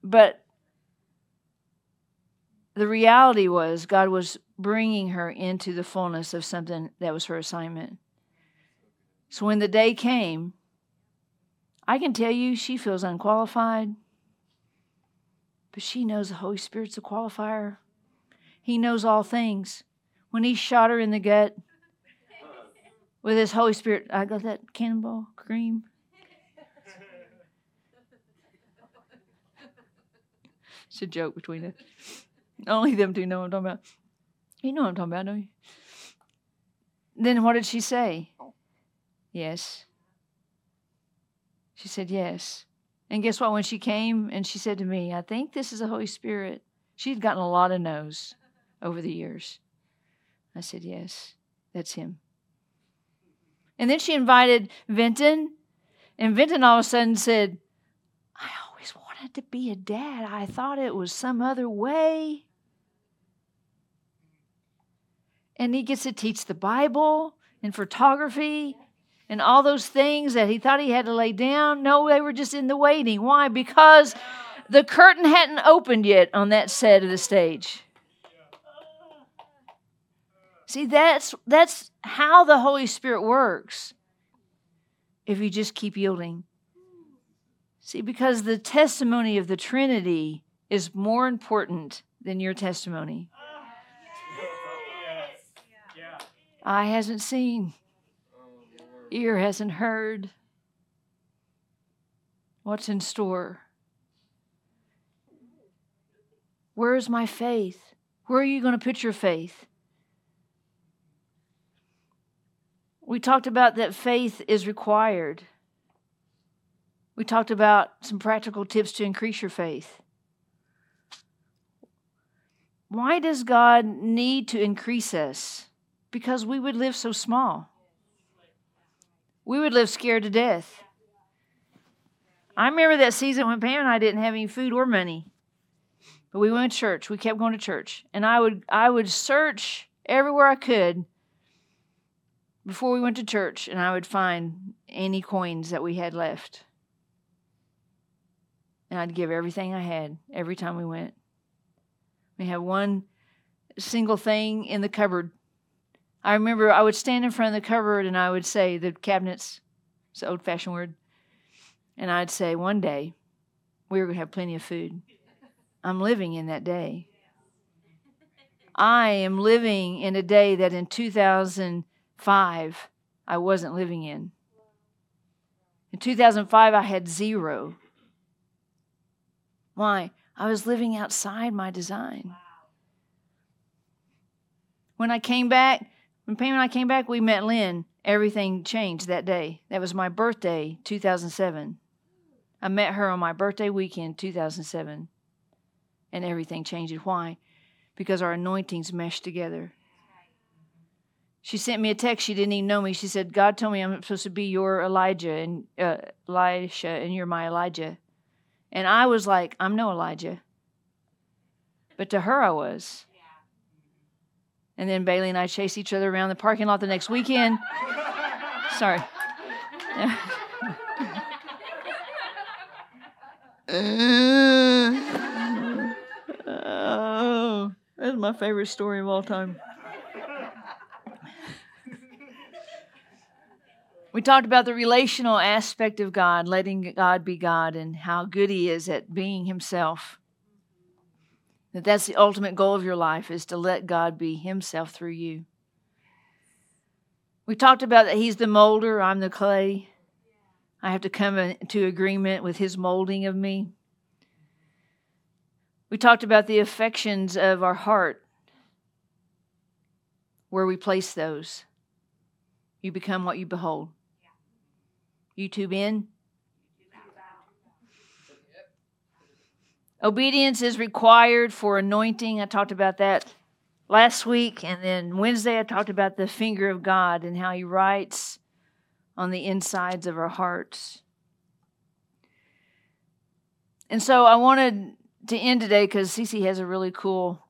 But the reality was, God was bringing her into the fullness of something that was her assignment. So when the day came, I can tell you she feels unqualified, but she knows the Holy Spirit's a qualifier. He knows all things. When he shot her in the gut with his Holy Spirit, I got that cannonball cream. It's a joke between us. Only them two know what I'm talking about. You know what I'm talking about, don't you? Then what did she say? Yes. She said yes. And guess what? When she came and she said to me, I think this is the Holy Spirit, she'd gotten a lot of no's over the years? I said, Yes, that's him. And then she invited Vinton, and Vinton all of a sudden said, wanted to be a dad. I thought it was some other way. And he gets to teach the Bible and photography and all those things that he thought he had to lay down. No, they were just in the waiting. Why? Because the curtain hadn't opened yet on that set of the stage. See, that's that's how the Holy Spirit works. If you just keep yielding. See, because the testimony of the Trinity is more important than your testimony. Eye hasn't seen, ear hasn't heard what's in store. Where is my faith? Where are you going to put your faith? We talked about that faith is required. We talked about some practical tips to increase your faith. Why does God need to increase us? Because we would live so small. We would live scared to death. I remember that season when Pam and I didn't have any food or money. But we went to church. We kept going to church. And I would I would search everywhere I could before we went to church and I would find any coins that we had left. And I'd give everything I had every time we went. We had one single thing in the cupboard. I remember I would stand in front of the cupboard and I would say, the cabinets, it's an old fashioned word, and I'd say, one day we were going to have plenty of food. I'm living in that day. I am living in a day that in 2005 I wasn't living in. In 2005, I had zero. Why? I was living outside my design. When I came back, when Pam and I came back, we met Lynn. Everything changed that day. That was my birthday, 2007. I met her on my birthday weekend, 2007. And everything changed. Why? Because our anointings meshed together. She sent me a text. She didn't even know me. She said, God told me I'm supposed to be your Elijah and uh, Elisha, and you're my Elijah. And I was like, I'm no Elijah. But to her, I was. And then Bailey and I chased each other around the parking lot the next weekend. Sorry. [laughs] oh, that's my favorite story of all time. We talked about the relational aspect of God, letting God be God, and how good He is at being Himself. That that's the ultimate goal of your life is to let God be Himself through you. We talked about that He's the molder, I'm the clay. I have to come into agreement with His molding of me. We talked about the affections of our heart, where we place those. You become what you behold. YouTube in. Obedience is required for anointing. I talked about that last week. And then Wednesday, I talked about the finger of God and how He writes on the insides of our hearts. And so I wanted to end today because Cece has a really cool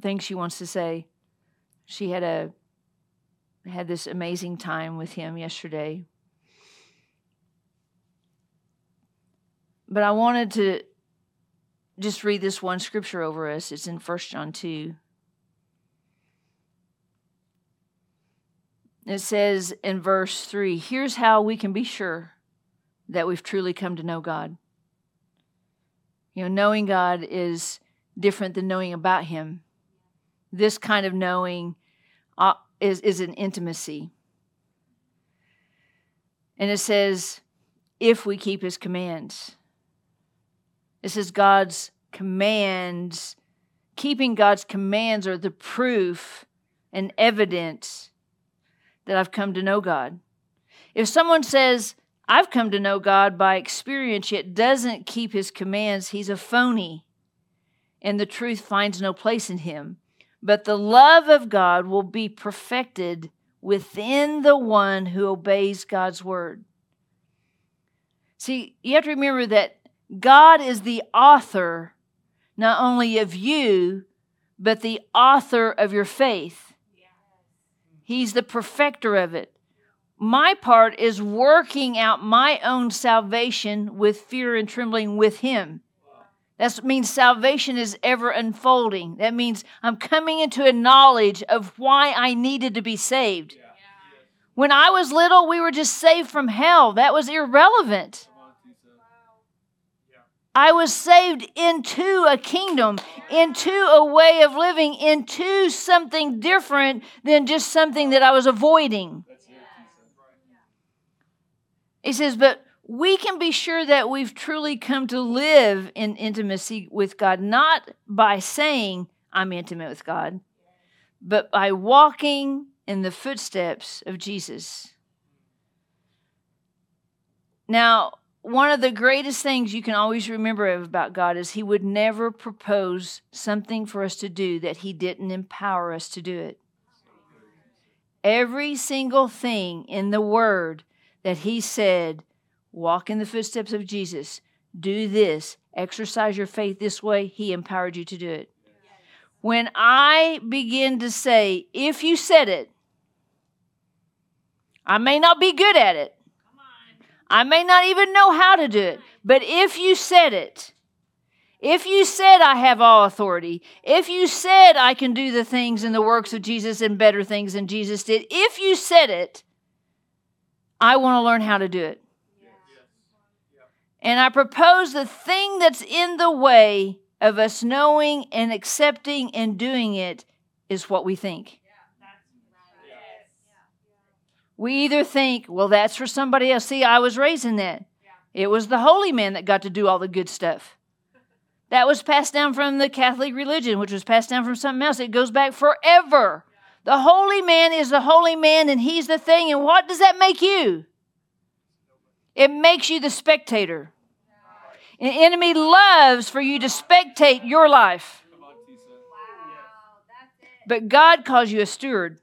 thing she wants to say. She had a had this amazing time with him yesterday. But I wanted to just read this one scripture over us. It's in 1 John 2. It says in verse 3 here's how we can be sure that we've truly come to know God. You know, knowing God is different than knowing about Him. This kind of knowing uh, is, is an intimacy. And it says, if we keep His commands. This is God's commands. Keeping God's commands are the proof and evidence that I've come to know God. If someone says, I've come to know God by experience, yet doesn't keep his commands, he's a phony, and the truth finds no place in him. But the love of God will be perfected within the one who obeys God's word. See, you have to remember that God is the author not only of you, but the author of your faith. He's the perfecter of it. My part is working out my own salvation with fear and trembling with Him. That means salvation is ever unfolding. That means I'm coming into a knowledge of why I needed to be saved. When I was little, we were just saved from hell. That was irrelevant. I was saved into a kingdom, into a way of living, into something different than just something that I was avoiding. He says, but we can be sure that we've truly come to live in intimacy with God, not by saying, I'm intimate with God, but by walking in the footsteps of Jesus. Now, one of the greatest things you can always remember about God is He would never propose something for us to do that He didn't empower us to do it. Every single thing in the Word that He said, walk in the footsteps of Jesus, do this, exercise your faith this way, He empowered you to do it. When I begin to say, if you said it, I may not be good at it. I may not even know how to do it. But if you said it, if you said I have all authority, if you said I can do the things and the works of Jesus and better things than Jesus did, if you said it, I want to learn how to do it. And I propose the thing that's in the way of us knowing and accepting and doing it is what we think. We either think, well, that's for somebody else. See, I was raised in that. It was the holy man that got to do all the good stuff. That was passed down from the Catholic religion, which was passed down from something else. It goes back forever. The holy man is the holy man, and he's the thing. And what does that make you? It makes you the spectator. An enemy loves for you to spectate your life. But God calls you a steward.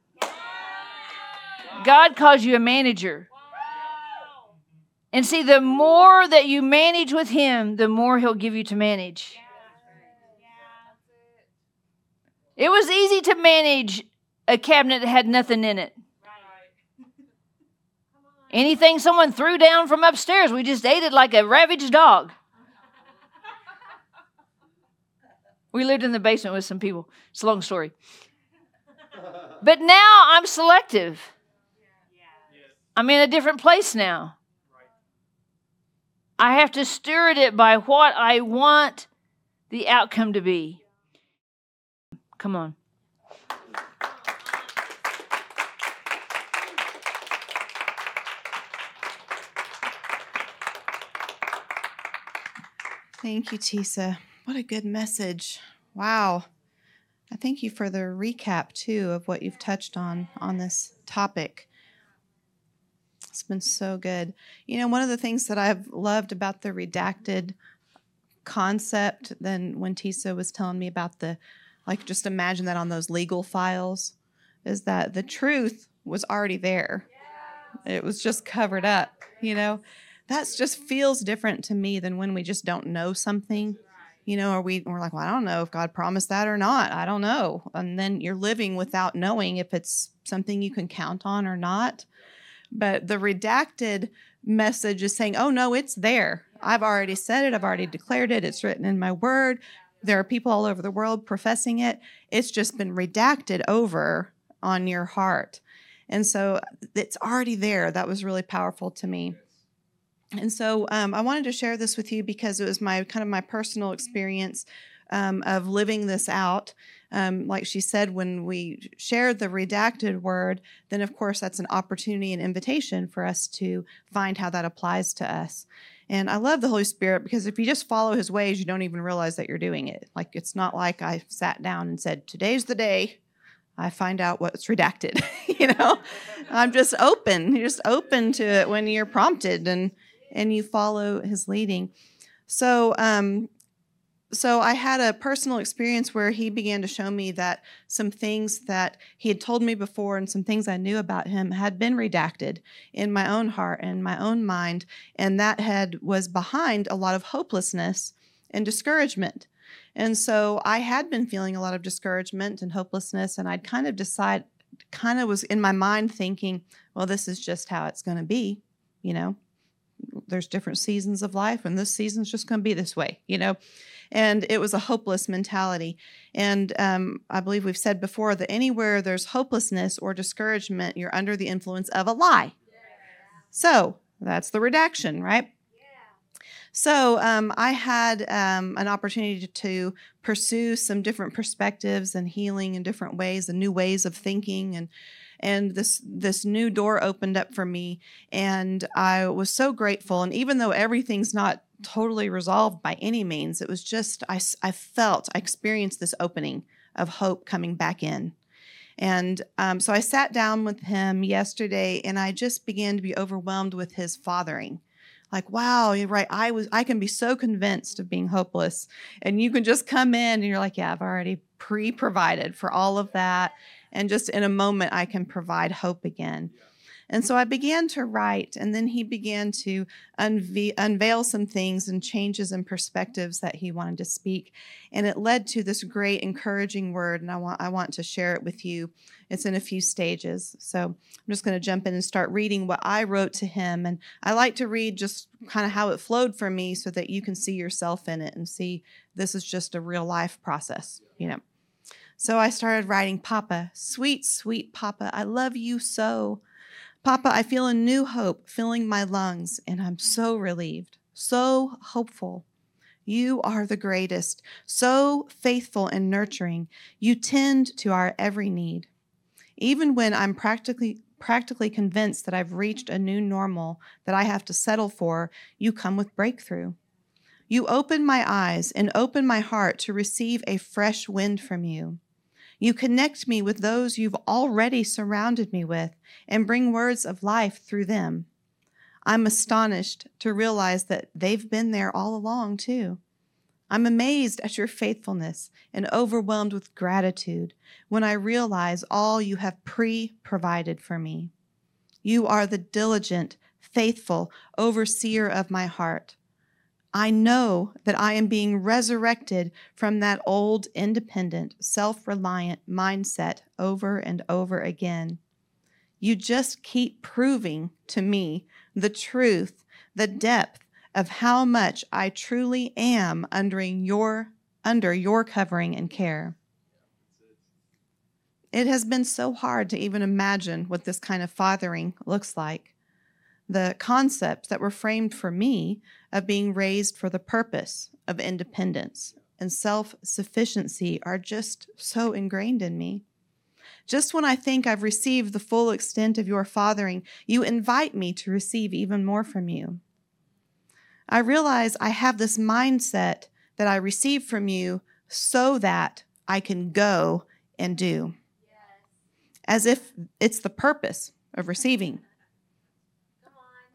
God calls you a manager. And see, the more that you manage with Him, the more He'll give you to manage. It was easy to manage a cabinet that had nothing in it. Anything someone threw down from upstairs, we just ate it like a ravaged dog. We lived in the basement with some people. It's a long story. But now I'm selective. I'm in a different place now. I have to steward it by what I want the outcome to be. Come on. Thank you, Tisa. What a good message. Wow. I thank you for the recap, too, of what you've touched on on this topic. It's been so good. You know, one of the things that I've loved about the redacted concept, then when Tisa was telling me about the, like, just imagine that on those legal files, is that the truth was already there. It was just covered up, you know? That just feels different to me than when we just don't know something you know, are we we're like, well, I don't know if God promised that or not. I don't know. And then you're living without knowing if it's something you can count on or not. But the redacted message is saying, oh no, it's there. I've already said it, I've already declared it, it's written in my word. There are people all over the world professing it. It's just been redacted over on your heart. And so it's already there. That was really powerful to me. And so um, I wanted to share this with you because it was my kind of my personal experience um, of living this out. Um, like she said, when we shared the redacted word, then of course that's an opportunity and invitation for us to find how that applies to us. And I love the Holy Spirit because if you just follow his ways, you don't even realize that you're doing it. Like it's not like I sat down and said, Today's the day I find out what's redacted. [laughs] you know, I'm just open. You're just open to it when you're prompted. And and you follow his leading. So, um, so I had a personal experience where he began to show me that some things that he had told me before and some things I knew about him had been redacted in my own heart and my own mind, and that had was behind a lot of hopelessness and discouragement. And so I had been feeling a lot of discouragement and hopelessness, and I'd kind of decide, kind of was in my mind thinking, well, this is just how it's going to be, you know there's different seasons of life and this season's just going to be this way you know and it was a hopeless mentality. And um, i believe we've said before that anywhere there's hopelessness or discouragement you're under the influence of a lie. So that's the redaction right? So um, I had um, an opportunity to pursue some different perspectives and healing in different ways and new ways of thinking. And and this this new door opened up for me. And i was so grateful. And even though everything's not totally resolved by any means. It was just i, I felt i experienced this opening of hope coming back in. And um, so i sat down with him yesterday and i just began to be overwhelmed with his fathering. Like wow you're right i was i can be so convinced of being hopeless and you can just come in and you're like yeah i've already pre-provided for all of that and just in a moment I can provide hope again. And so I began to write, and then he began to unve- unveil some things and changes and perspectives that he wanted to speak. And it led to this great encouraging word, and I want, I want to share it with you. It's in a few stages. So I'm just going to jump in and start reading what I wrote to him. And I like to read just kind of how it flowed for me so that you can see yourself in it and see this is just a real life process, you know. So I started writing, Papa, sweet, sweet Papa, I love you so. Papa, I feel a new hope filling my lungs, and I'm so relieved, so hopeful. You are the greatest, so faithful and nurturing. You tend to our every need. Even when I'm practically practically convinced that I've reached a new normal that I have to settle for, you come with breakthrough. You open my eyes and open my heart to receive a fresh wind from you. You connect me with those you've already surrounded me with and bring words of life through them. I'm astonished to realize that they've been there all along, too. I'm amazed at your faithfulness and overwhelmed with gratitude when I realize all you have pre provided for me. You are the diligent, faithful overseer of my heart. I know that I am being resurrected from that old, independent, self reliant mindset over and over again. You just keep proving to me the truth, the depth of how much I truly am under your, under your covering and care. It has been so hard to even imagine what this kind of fathering looks like the concepts that were framed for me of being raised for the purpose of independence and self sufficiency are just so ingrained in me. Just when I think I've received the full extent of your fathering, you invite me to receive even more from you. I realize I have this mindset that I receive from you so that I can go and do, as if it's the purpose of receiving.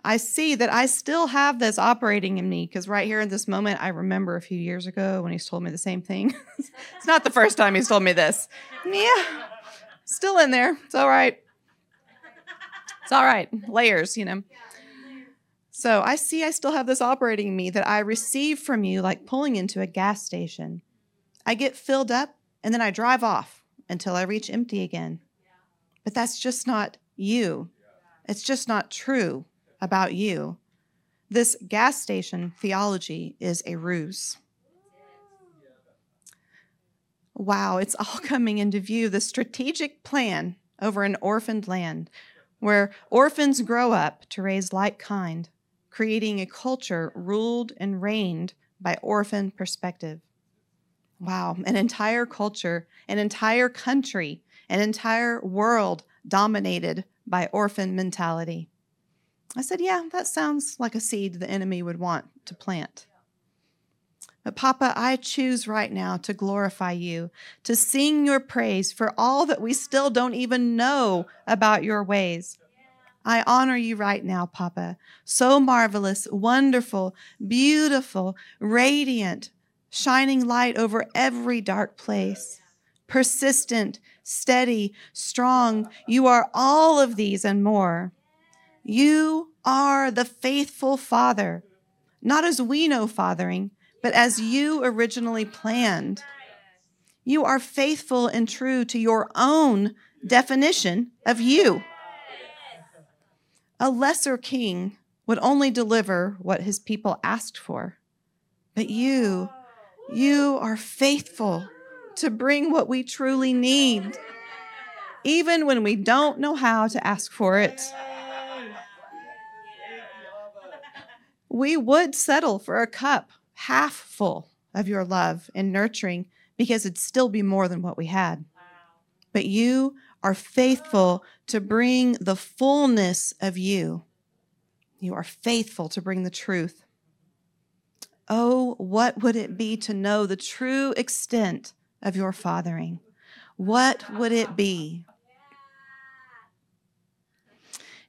I see that I still have this operating in me because right here in this moment, I remember a few years ago when he's told me the same thing. [laughs] it's not the first time he's told me this. Yeah, still in there. It's all right. It's all right. Layers, you know. So I see I still have this operating in me that I receive from you like pulling into a gas station. I get filled up and then I drive off until I reach empty again. But that's just not you. It's just not true about you. This gas station theology is a ruse. Wow, it's all [laughs] coming into view. The strategic plan over an orphaned land where orphans grow up to raise like kind, creating a culture ruled and reigned by orphan perspective. Wow, an entire culture, an entire country, an entire world dominated by orphan mentality. I said, Yeah, that sounds like a seed the enemy would want to plant. But Papa, I choose right now to glorify you, to sing your praise for all that we still don't even know about your ways. I honor you right now, Papa. So marvelous, wonderful, beautiful, radiant, shining light over every dark place. Persistent, steady, strong. You are all of these and more. You are the faithful Father, not as we know fathering, but as you originally planned. You are faithful and true to your own definition of you. A lesser king would only deliver what his people asked for. But you, you are faithful to bring what we truly need, even when we don't know how to ask for it. We would settle for a cup half full of your love and nurturing because it'd still be more than what we had. But you are faithful to bring the fullness of you. You are faithful to bring the truth. Oh, what would it be to know the true extent of your fathering? What would it be?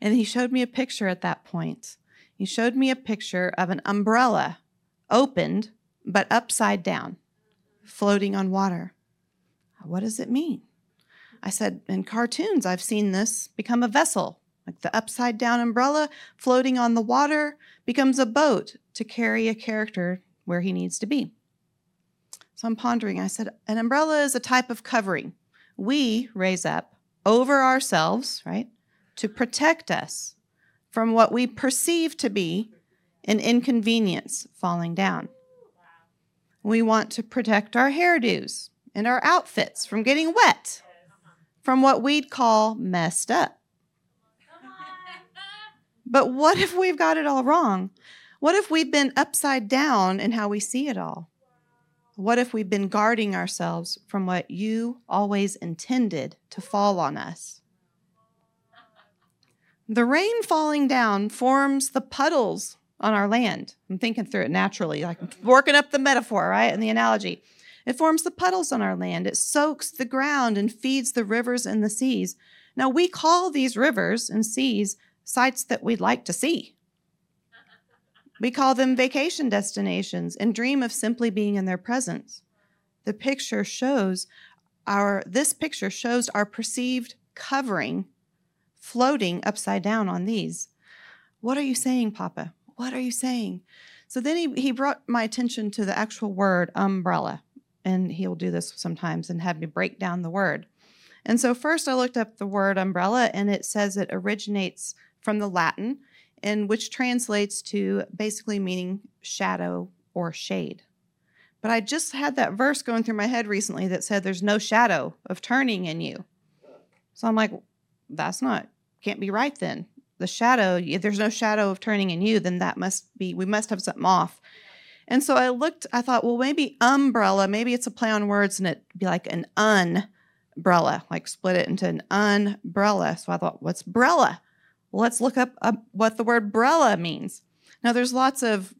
And he showed me a picture at that point he showed me a picture of an umbrella opened but upside down, floating on water. What does it mean? I said, In cartoons, I've seen this become a vessel Like the upside down umbrella floating on the water becomes a boat to carry a character where he needs to be. So I'm pondering. I said, an umbrella is a type of covering we raise up over ourselves, right, to protect us from what we perceive to be an inconvenience falling down. We want to protect our hairdos and our outfits from getting wet, from what we'd call messed up. But what if we've got it all wrong? What if we've been upside down in how we see it all? What if we've been guarding ourselves from what you always intended to fall on us? The rain falling down forms the puddles on our land. I'm thinking through it naturally, like working up the metaphor, right? And the analogy. It forms the puddles on our land. It soaks the ground and feeds the rivers and the seas. Now, we call these rivers and seas sites that we'd like to see. We call them vacation destinations and dream of simply being in their presence. The picture shows our this picture shows our perceived covering floating upside down on these. What are you saying, Papa? What are you saying? So then he, he brought my attention to the actual word umbrella. And he'll do this sometimes and have me break down the word. And so first I looked up the word umbrella and it says it originates from the Latin and which translates to basically meaning shadow or shade. But I just had that verse going through my head recently that said there's no shadow of turning in you. So I'm like, that's not, can't be right then. The shadow, if there's no shadow of turning in you, then that must be, we must have something off. And so I looked, I thought, well, maybe umbrella, maybe it's a play on words and it'd be like an umbrella, like split it into an umbrella. So I thought, what's brella? let's look up uh, what the word brella means. Now, there's lots of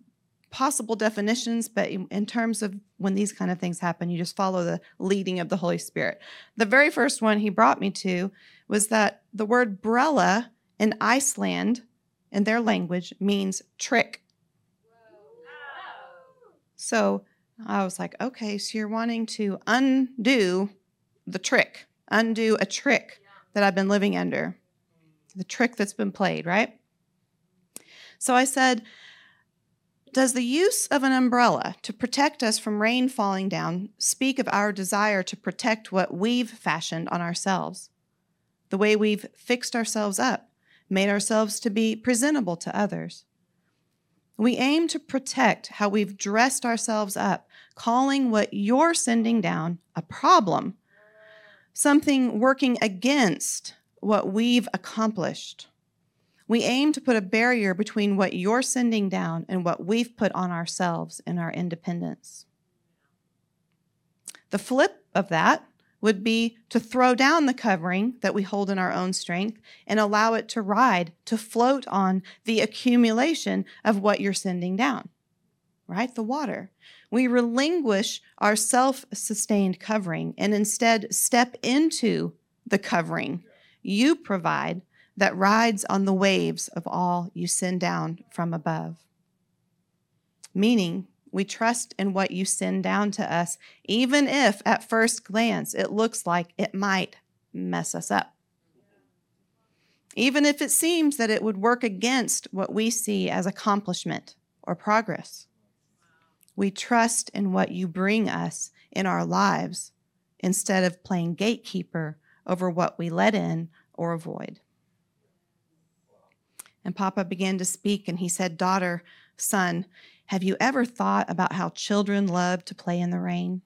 possible definitions, but in terms of when these kind of things happen, you just follow the leading of the Holy Spirit. The very first one he brought me to was that the word brella in Iceland, in their language, means trick. So I was like, okay, so you're wanting to undo the trick, undo a trick that I've been living under the trick that's been played, right? So I said, Does the use of an umbrella to protect us from rain falling down speak of our desire to protect what we've fashioned on ourselves? The way we've fixed ourselves up, made ourselves to be presentable to others. We aim to protect how we've dressed ourselves up, calling what you're sending down a problem, something working against what we've accomplished. We aim to put a barrier between what you're sending down and what we've put on ourselves in our independence. The flip of that would be to throw down the covering that we hold in our own strength and allow it to ride, to float on the accumulation of what you're sending down, right? The water. We relinquish our self sustained covering and instead step into the covering you provide that rides on the waves of all you send down from above. Meaning, we trust in what you send down to us, even if at first glance it looks like it might mess us up. Even if it seems that it would work against what we see as accomplishment or progress. We trust in what you bring us in our lives instead of playing gatekeeper over what we let in or avoid. And Papa began to speak, and he said, Daughter, son, have you ever thought about how children love to play in the rain?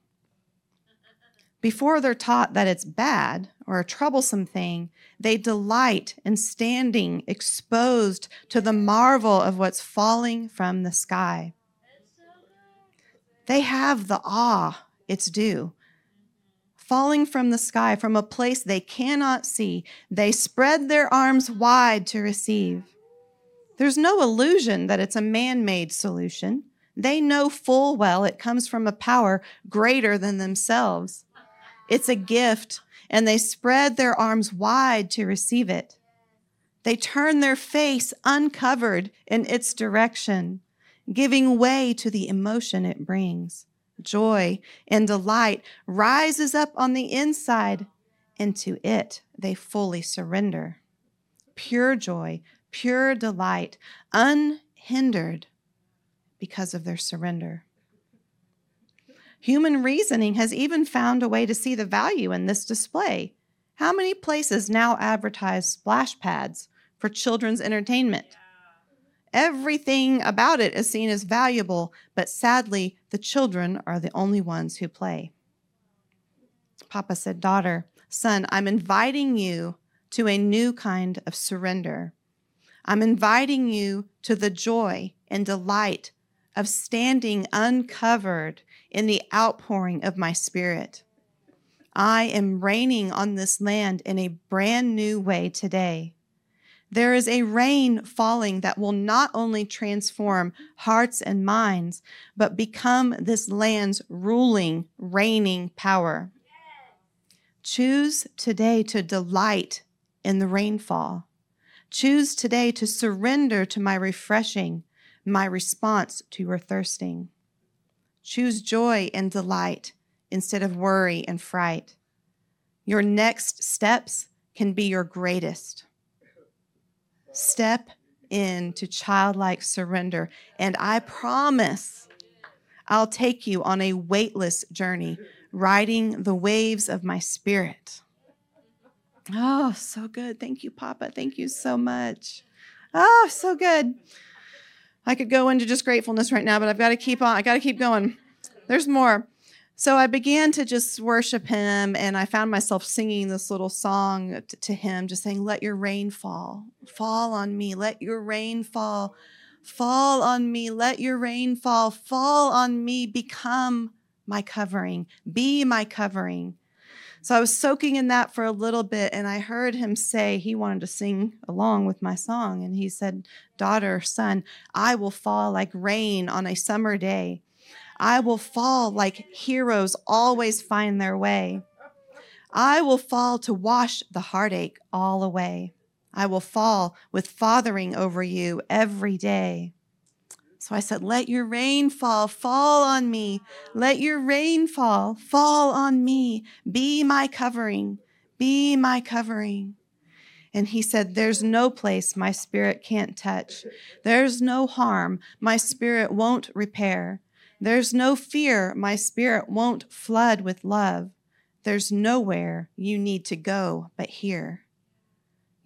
Before they're taught that it's bad or a troublesome thing, they delight in standing exposed to the marvel of what's falling from the sky. They have the awe it's due falling from the sky from a place they cannot see. They spread their arms wide to receive. There's no illusion that it's a man made solution. They know full well it comes from a power greater than themselves. It's a gift, and they spread their arms wide to receive it. They turn their face uncovered in its direction, giving way to the emotion it brings joy, and delight rises up on the inside, and to it they fully surrender. pure joy, pure delight, unhindered because of their surrender. Human reasoning has even found a way to see the value in this display. How many places now advertise splash pads for children's entertainment? Everything about it is seen as valuable, but sadly, the children are the only ones who play. Papa said, Daughter, son, I'm inviting you to a new kind of surrender. I'm inviting you to the joy and delight of standing uncovered in the outpouring of my spirit. I am reigning on this land in a brand new way today. There is a rain falling that will not only transform hearts and minds, but become this land's ruling, reigning power. Choose today to delight in the rainfall. Choose today to surrender to my refreshing, my response to your thirsting. Choose joy and delight instead of worry and fright. Your next steps can be your greatest. Step into childlike surrender, and I promise I'll take you on a weightless journey, riding the waves of my spirit. Oh, so good. Thank you, Papa. Thank you so much. Oh, so good. I could go into just gratefulness right now, but I've got to keep on. I got to keep going. There's more. So I began to just worship him, and I found myself singing this little song to him, just saying, Let your rain fall, fall on me. Let your rain fall, fall on me. Let your rain fall, fall on me. Become my covering, be my covering. So I was soaking in that for a little bit, and I heard him say he wanted to sing along with my song. And he said, Daughter, son, I will fall like rain on a summer day. I will fall like heroes always find their way. I will fall to wash the heartache all away. I will fall with fathering over you every day. So I said, Let your rain fall, fall on me. Let your rain fall, fall on me. Be my covering, be my covering. And he said, There's no place my spirit can't touch. There's no harm my spirit won't repair. There's no fear my spirit won't flood with love. There's nowhere you need to go but here.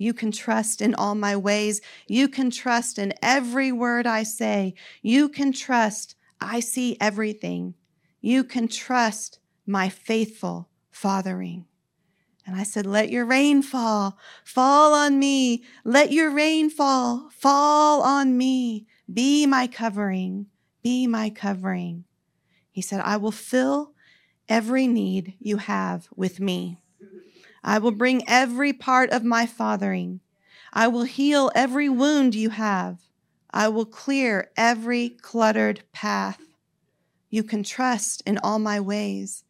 You can trust in all my ways. You can trust in every word I say. You can trust I see everything. You can trust my faithful fathering. And I said, Let your rain fall, fall on me. Let your rain fall, fall on me. Be my covering, be my covering. He said, I will fill every need you have with me. I will bring every part of my fathering. I will heal every wound you have. I will clear every cluttered path. You can trust in all my ways.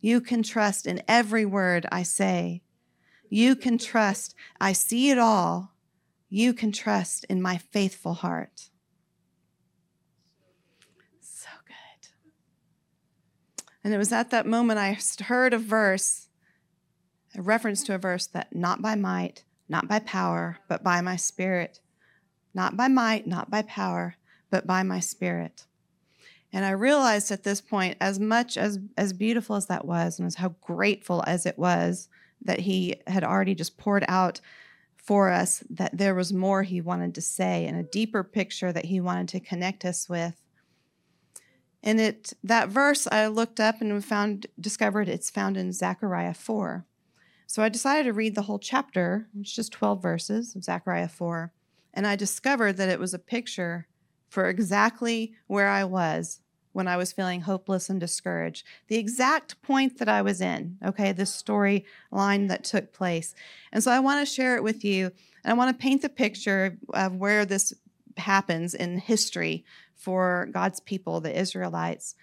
You can trust in every word I say. You can trust I see it all. You can trust in my faithful heart. So good. And it was at that moment I heard a verse a reference to a verse that not by might, not by power, but by my spirit. Not by might, not by power, but by my spirit. And I realized at this point, as much as as beautiful as that was, and as how grateful as it was that he had already just poured out for us, that there was more he wanted to say and a deeper picture that he wanted to connect us with. And it that verse I looked up and found discovered it's found in Zechariah 4. So I decided to read the whole chapter, it's just 12 verses of Zechariah 4, and I discovered that it was a picture for exactly where I was when I was feeling hopeless and discouraged. The exact point that I was in, okay, this story line that took place. And so I want to share it with you, and I want to paint the picture of where this happens in history for God's people, the Israelites.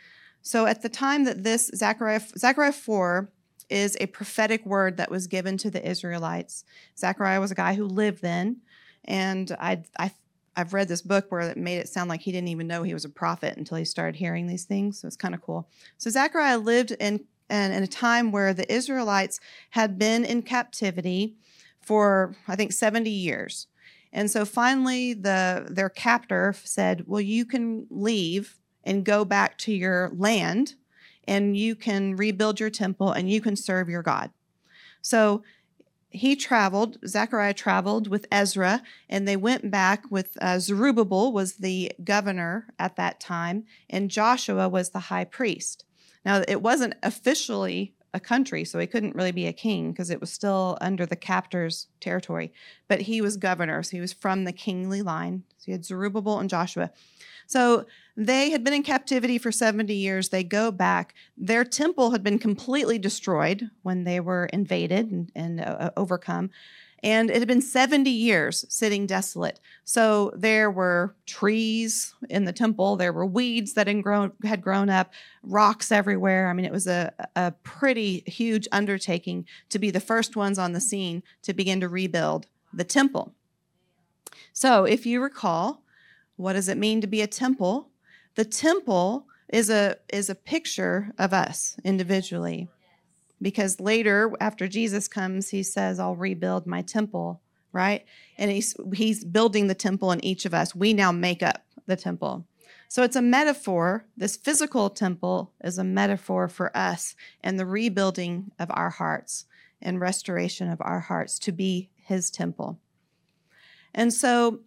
So at the time that this Zechariah, Zechariah 4 is a prophetic word that was given to the Israelites. Zechariah was a guy who lived then, and I, I, I've read this book where it made it sound like he didn't even know he was a prophet until he started hearing these things. So it's kind of cool. So Zechariah lived in, in, in a time where the Israelites had been in captivity for I think 70 years. And so finally the their captor said, "Well, you can leave and go back to your land and you can rebuild your temple and you can serve your God." So he traveled, Zechariah traveled with Ezra, and they went back with uh, Zerubbabel was the governor at that time, and Joshua was the high priest. Now, it wasn't officially a country, so he couldn't really be a king because it was still under the captor's territory, but he was governor, so he was from the kingly line. So he had Zerubbabel and Joshua. So they had been in captivity for 70 years. They go back. Their temple had been completely destroyed when they were invaded and, and uh, overcome. And it had been 70 years sitting desolate. So there were trees in the temple, there were weeds that had grown, had grown up, rocks everywhere. I mean, it was a, a pretty huge undertaking to be the first ones on the scene to begin to rebuild the temple. So, if you recall, what does it mean to be a temple? The temple is a is a picture of us individually. Because later after Jesus comes, he says, "I'll rebuild my temple," right? And he's he's building the temple in each of us. We now make up the temple. So it's a metaphor. This physical temple is a metaphor for us and the rebuilding of our hearts and restoration of our hearts to be his temple. And so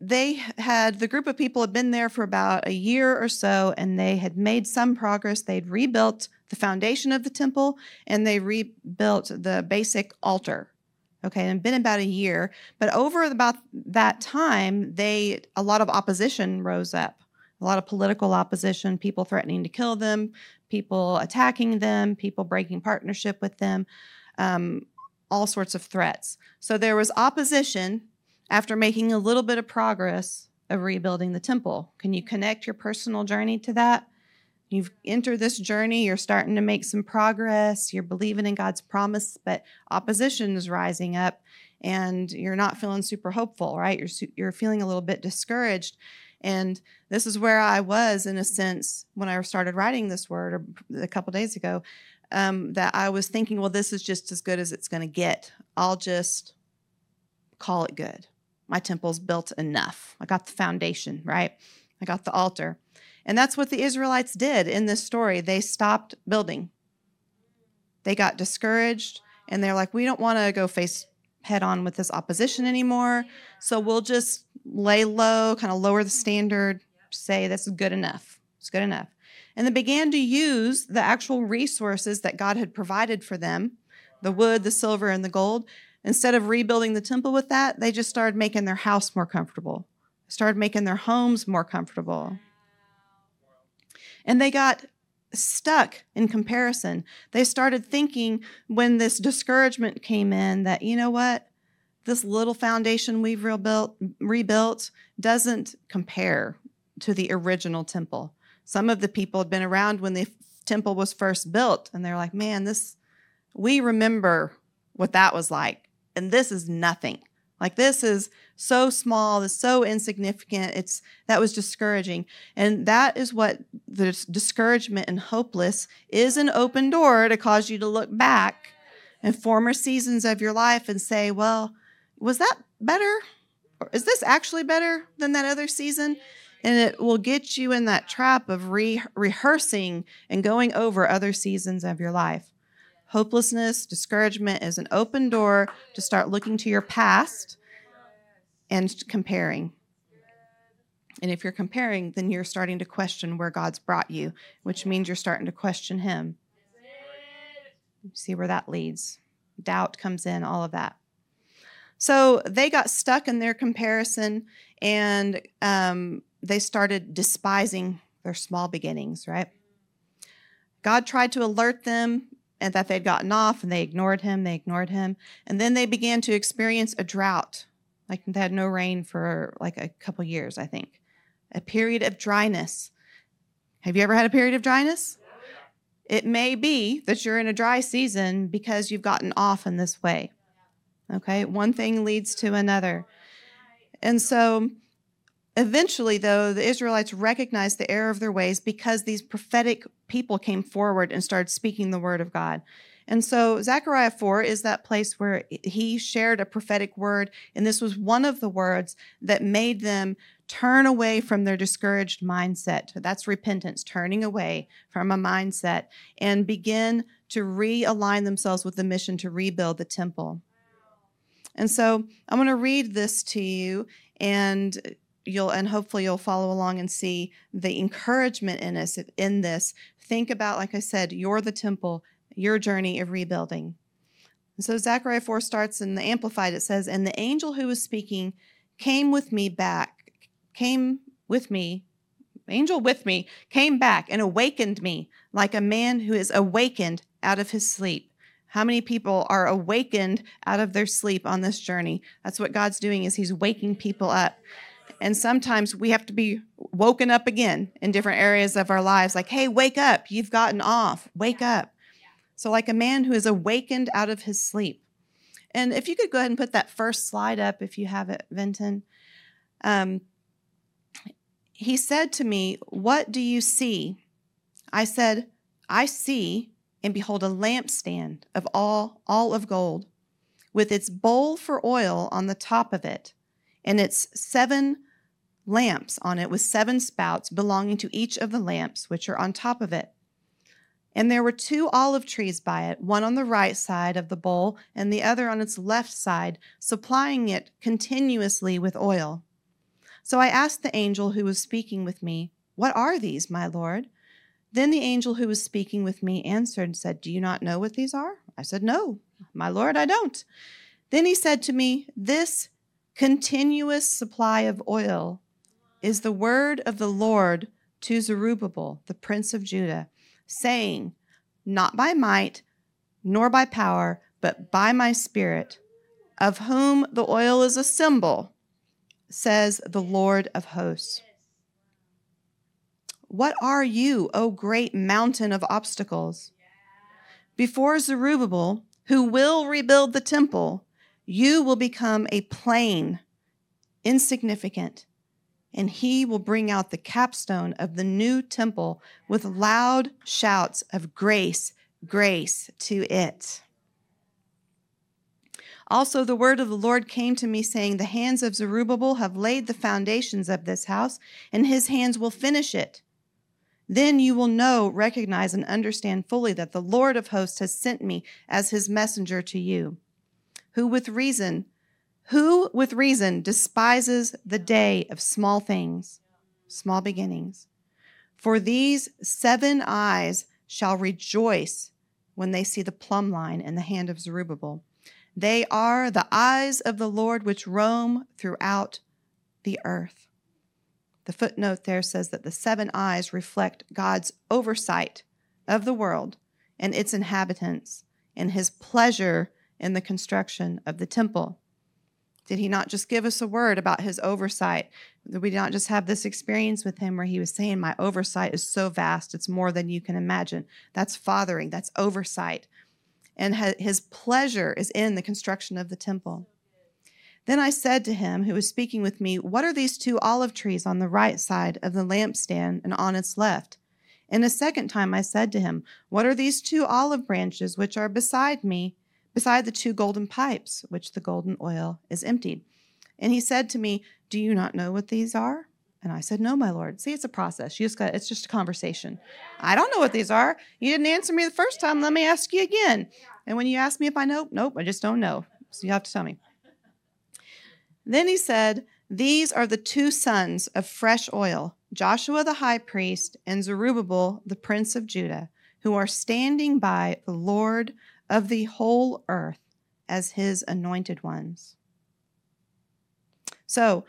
they had the group of people had been there for about a year or so and they had made some progress. They'd rebuilt the foundation of the temple and they rebuilt the basic altar okay and been about a year. But over about that time they a lot of opposition rose up a lot of political opposition people threatening to kill them people attacking them people breaking partnership with them um, all sorts of threats. So there was opposition after making a little bit of progress of rebuilding the temple. Can you connect your personal journey to that? You've entered this journey, you're starting to make some progress, you're believing in God's promise, but opposition is rising up and you're not feeling super hopeful, right? You're you're feeling a little bit discouraged. And this is where I was in a sense when I started writing this word a couple days ago um, that I was thinking, well, this is just as good as it's going to get. I'll just call it good my temple's built enough. I got the foundation, right? I got the altar. And that's what the Israelites did in this story. They stopped building. They got discouraged and they're like, we don't want to go face head on with this opposition anymore. So we'll just lay low, kind of lower the standard, say this is good enough. It's good enough. And they began to use the actual resources that God had provided for them the wood, the silver, and the gold Instead of rebuilding the temple with that, they just started making their house more comfortable, started making their homes more comfortable. And they got stuck in comparison. They started thinking when this discouragement came in that, you know what? This little foundation we've rebuilt, rebuilt doesn't compare to the original temple. Some of the people had been around when the temple was first built, and they're like, man, this, we remember what that was like and this is nothing. Like this is so small, this so insignificant. It's that was discouraging. And that is what the discouragement and hopeless is an open door to cause you to look back in former seasons of your life and say, well, was that better? Or is this actually better than that other season? And it will get you in that trap of re- rehearsing and going over other seasons of your life. Hopelessness, discouragement is an open door to start looking to your past and comparing. And if you're comparing, then you're starting to question where God's brought you, which means you're starting to question Him. See where that leads. Doubt comes in, all of that. So they got stuck in their comparison and um, they started despising their small beginnings, right? God tried to alert them and that they'd gotten off and they ignored him, they ignored him. And then they began to experience a drought. Like they had no rain for like a couple years, I think. A period of dryness. Have you ever had a period of dryness? It may be that you're in a dry season because you've gotten off in this way. Okay, one thing leads to another. And so Eventually, though, the Israelites recognized the error of their ways because these prophetic people came forward and started speaking the word of God. And so Zechariah 4 is that place where he shared a prophetic word, and this was one of the words that made them turn away from their discouraged mindset. That's repentance, turning away from a mindset and begin to realign themselves with the mission to rebuild the temple. And so I'm going to read this to you and you'll and hopefully you'll follow along and see the encouragement in us in this. Think about like I said, you're the temple, your journey of rebuilding. So Zechariah 4 starts in the amplified it says, "And the angel who was speaking came with me back, came with me angel with me came back and awakened me like a man who is awakened out of his sleep. How many people are awakened out of their sleep on this journey? That's what God's doing is he's waking people up. And sometimes we have to be woken up again in different areas of our lives like, "Hey, wake up. You've gotten off. Wake up." So like a man who is awakened out of his sleep. And if you could go ahead and put that first slide up if you have it, Vinton. Um, he said to me, What do you see? I said, I see and behold a lampstand of all, all of gold, with its bowl for oil on the top of it, and its seven lamps on it with seven spouts belonging to each of the lamps which are on top of it. And there were two olive trees by it, one on the right side of the bowl and the other on its left side, supplying it continuously with oil. So I asked the angel who was speaking with me, What are these, my Lord? Then the angel who was speaking with me answered and said, Do you not know what these are? I said, No, my Lord, I don't. Then he said to me, This continuous supply of oil is the word of the Lord to Zerubbabel, the prince of Judah, saying, Not by might, nor by power, but by my spirit, of whom the oil is a symbol, says the Lord of hosts. What are you, O great mountain of obstacles? Before Zerubbabel, who will rebuild the temple, you will become a plain, insignificant, and he will bring out the capstone of the new temple with loud shouts of grace, grace to it. Also, the word of the Lord came to me, saying, The hands of Zerubbabel have laid the foundations of this house, and his hands will finish it. Then you will know, recognize, and understand fully that the Lord of hosts has sent me as his messenger to you, who with reason, who with reason despises the day of small things, small beginnings. For these seven eyes shall rejoice when they see the plumb line in the hand of Zerubbabel. They are the eyes of the Lord which roam throughout the earth. The footnote there says that the seven eyes reflect God's oversight of the world and its inhabitants and his pleasure in the construction of the temple. Did he not just give us a word about his oversight? Did we not just have this experience with him where he was saying, My oversight is so vast, it's more than you can imagine? That's fathering, that's oversight. And his pleasure is in the construction of the temple. Then I said to him who was speaking with me, What are these two olive trees on the right side of the lampstand and on its left? And a second time I said to him, What are these two olive branches which are beside me, beside the two golden pipes, which the golden oil is emptied? And he said to me, Do you not know what these are? And I said, No, my Lord. See, it's a process. You just got it's just a conversation. I don't know what these are. You didn't answer me the first time. Let me ask you again. And when you ask me if I know, nope, I just don't know. So you have to tell me. Then he said, These are the two sons of fresh oil, Joshua the high priest and Zerubbabel the prince of Judah, who are standing by the Lord of the whole earth as his anointed ones. So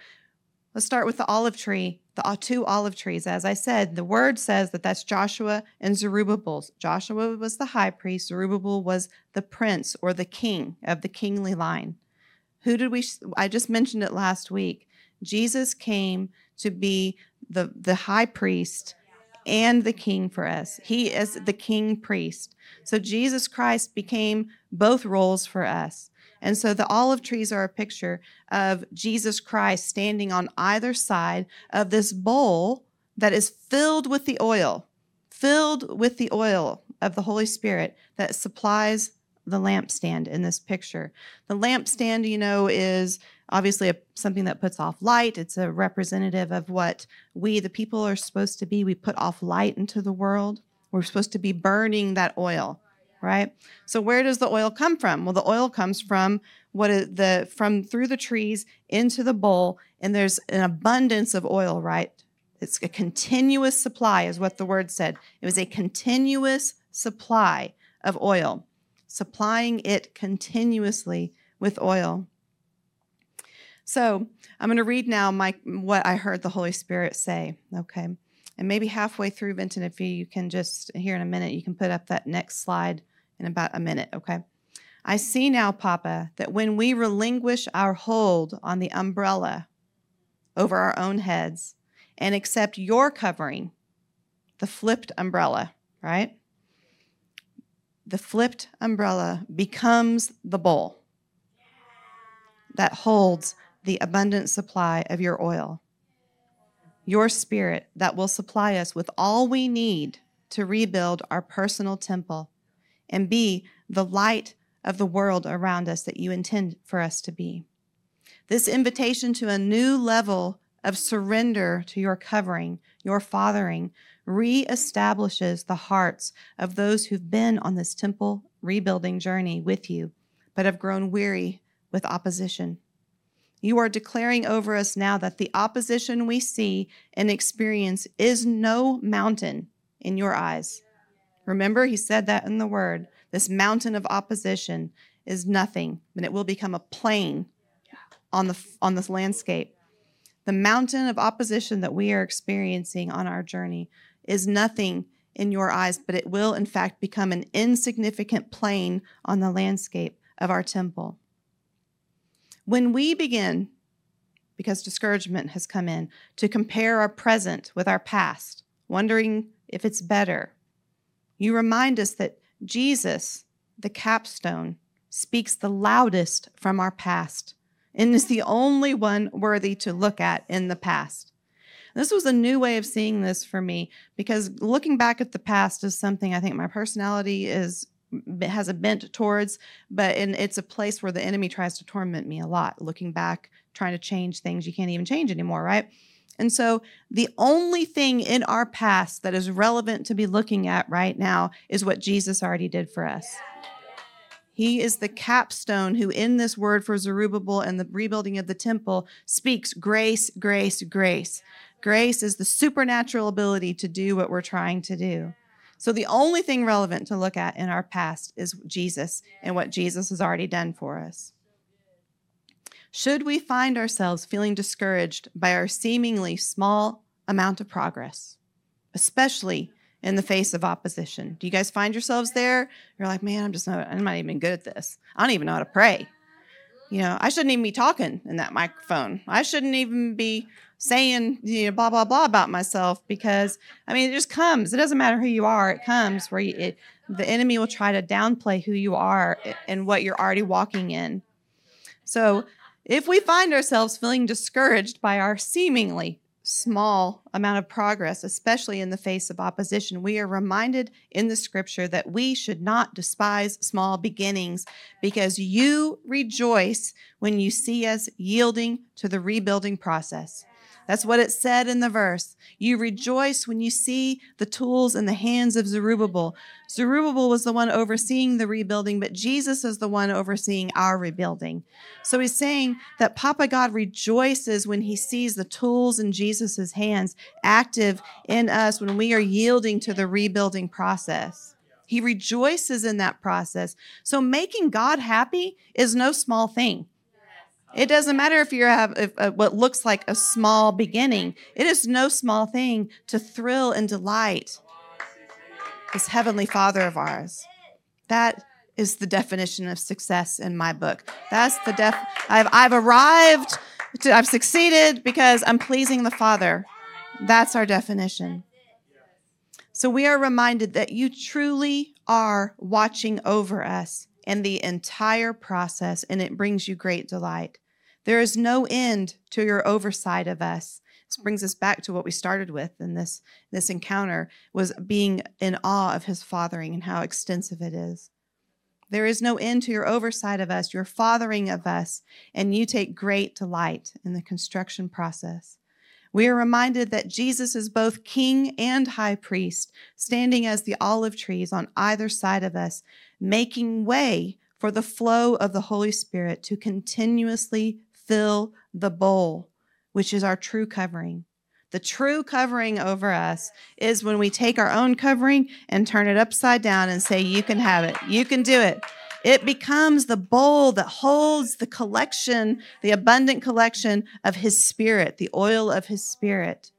let's start with the olive tree, the two olive trees. As I said, the word says that that's Joshua and Zerubbabel. Joshua was the high priest, Zerubbabel was the prince or the king of the kingly line. Who did we? I just mentioned it last week. Jesus came to be the the high priest and the king for us. He is the king priest. So Jesus Christ became both roles for us. And so the olive trees are a picture of Jesus Christ standing on either side of this bowl that is filled with the oil, filled with the oil. of the Holy Spirit that supplies the lampstand in this picture. The lampstand, you know, is obviously a, something that puts off light. It's a representative of what we, the people, are supposed to be. We put off light into the world. We're supposed to be burning that oil, right? So where does the oil come from? Well, the oil comes from what the from through the trees into the bowl, and there's an abundance of oil, right? It's a continuous supply, is what the word said. It was a continuous supply of oil, supplying it continuously with oil. So I'm going to read now my what I heard the Holy Spirit say. Okay. And maybe halfway through, Vinton, if you can just here in a minute, you can put up that next slide in about a minute. Okay. I see now, Papa, that when we relinquish our hold on the umbrella over our own heads and accept your covering, the flipped umbrella, right? The flipped umbrella becomes the bowl that holds the abundant supply of your oil. Your spirit that will supply us with all we need to rebuild our personal temple and be the light of the world around us that you intend for us to be. This invitation to a new level of surrender to your covering, your fathering, reestablishes the hearts of those who've been on this temple rebuilding journey with you, but have grown weary with opposition. You are declaring over us now that the opposition we see and experience is no mountain in your eyes. Remember, he said that in the word. This mountain of opposition is nothing, and it will become a plain on the on this landscape. The mountain of opposition that we are experiencing on our journey is nothing in your eyes, but it will in fact become an insignificant plain on the landscape of our temple. When we begin, because discouragement has come in, to compare our present with our past, wondering if it's better, you remind us that Jesus, the capstone, speaks the loudest from our past and is the only one worthy to look at in the past. This was a new way of seeing this for me because looking back at the past is something I think my personality is has a bent towards, but and it's a place where the enemy tries to torment me a lot. Looking back, trying to change things you can't even change anymore, right? And so the only thing in our past that is relevant to be looking at right now is what Jesus already did for us. He is the capstone who, in this word for Zerubbabel and the rebuilding of the temple, speaks grace, grace, grace. Grace is the supernatural ability to do what we're trying to do. So the only thing relevant to look at in our past is Jesus and what Jesus has already done for us. Should we find ourselves feeling discouraged by our seemingly small amount of progress, especially in the face of opposition? Do you guys find yourselves there? You're like, man, I'm just not, I'm not even good at this. I don't even know how to pray. You know, I shouldn't even be talking in that microphone. I shouldn't even be saying you know blah blah blah about myself because I mean it just comes. It doesn't matter who you are. It comes where you, it, the enemy will try to downplay who you are and what you're already walking in. So if we find ourselves feeling discouraged by our seemingly small amount of progress, especially in the face of opposition, we are reminded in the scripture that we should not despise small beginnings because you rejoice when you see us yielding to the rebuilding process. That's what it said in the verse. You rejoice when you see the tools in the hands of Zerubbabel. Zerubbabel was the one overseeing the rebuilding, but Jesus is the one overseeing our rebuilding. So he's saying that Papa God rejoices when he sees the tools in Jesus' hands active in us when we are yielding to the rebuilding process. He rejoices in that process. So making God happy is no small thing. It doesn't matter if you have if, uh, what looks like a small beginning. It is no small thing to thrill and delight this heavenly Father of ours. That is the definition of success in my book. That's the def. I've I've arrived. To, I've succeeded because I'm pleasing the Father. That's our definition. So we are reminded that you truly are watching over us and the entire process, and it brings you great delight. There is no end to your oversight of us. This brings us back to what we started with in this this encounter was being in awe of his fathering and how extensive it is. There is no end to your oversight of us, your fathering of us, and you take great delight in the construction process. We are reminded that Jesus is both king and high priest, standing as the olive trees on either side of us, making way for the flow of the Holy Spirit to continuously fill the bowl, which is our true covering. The true covering over us is when we take our own covering and turn it upside down and say, You can have it. You can do it. It becomes the bowl that holds the collection, the abundant collection of His Spirit, the oil of His Spirit.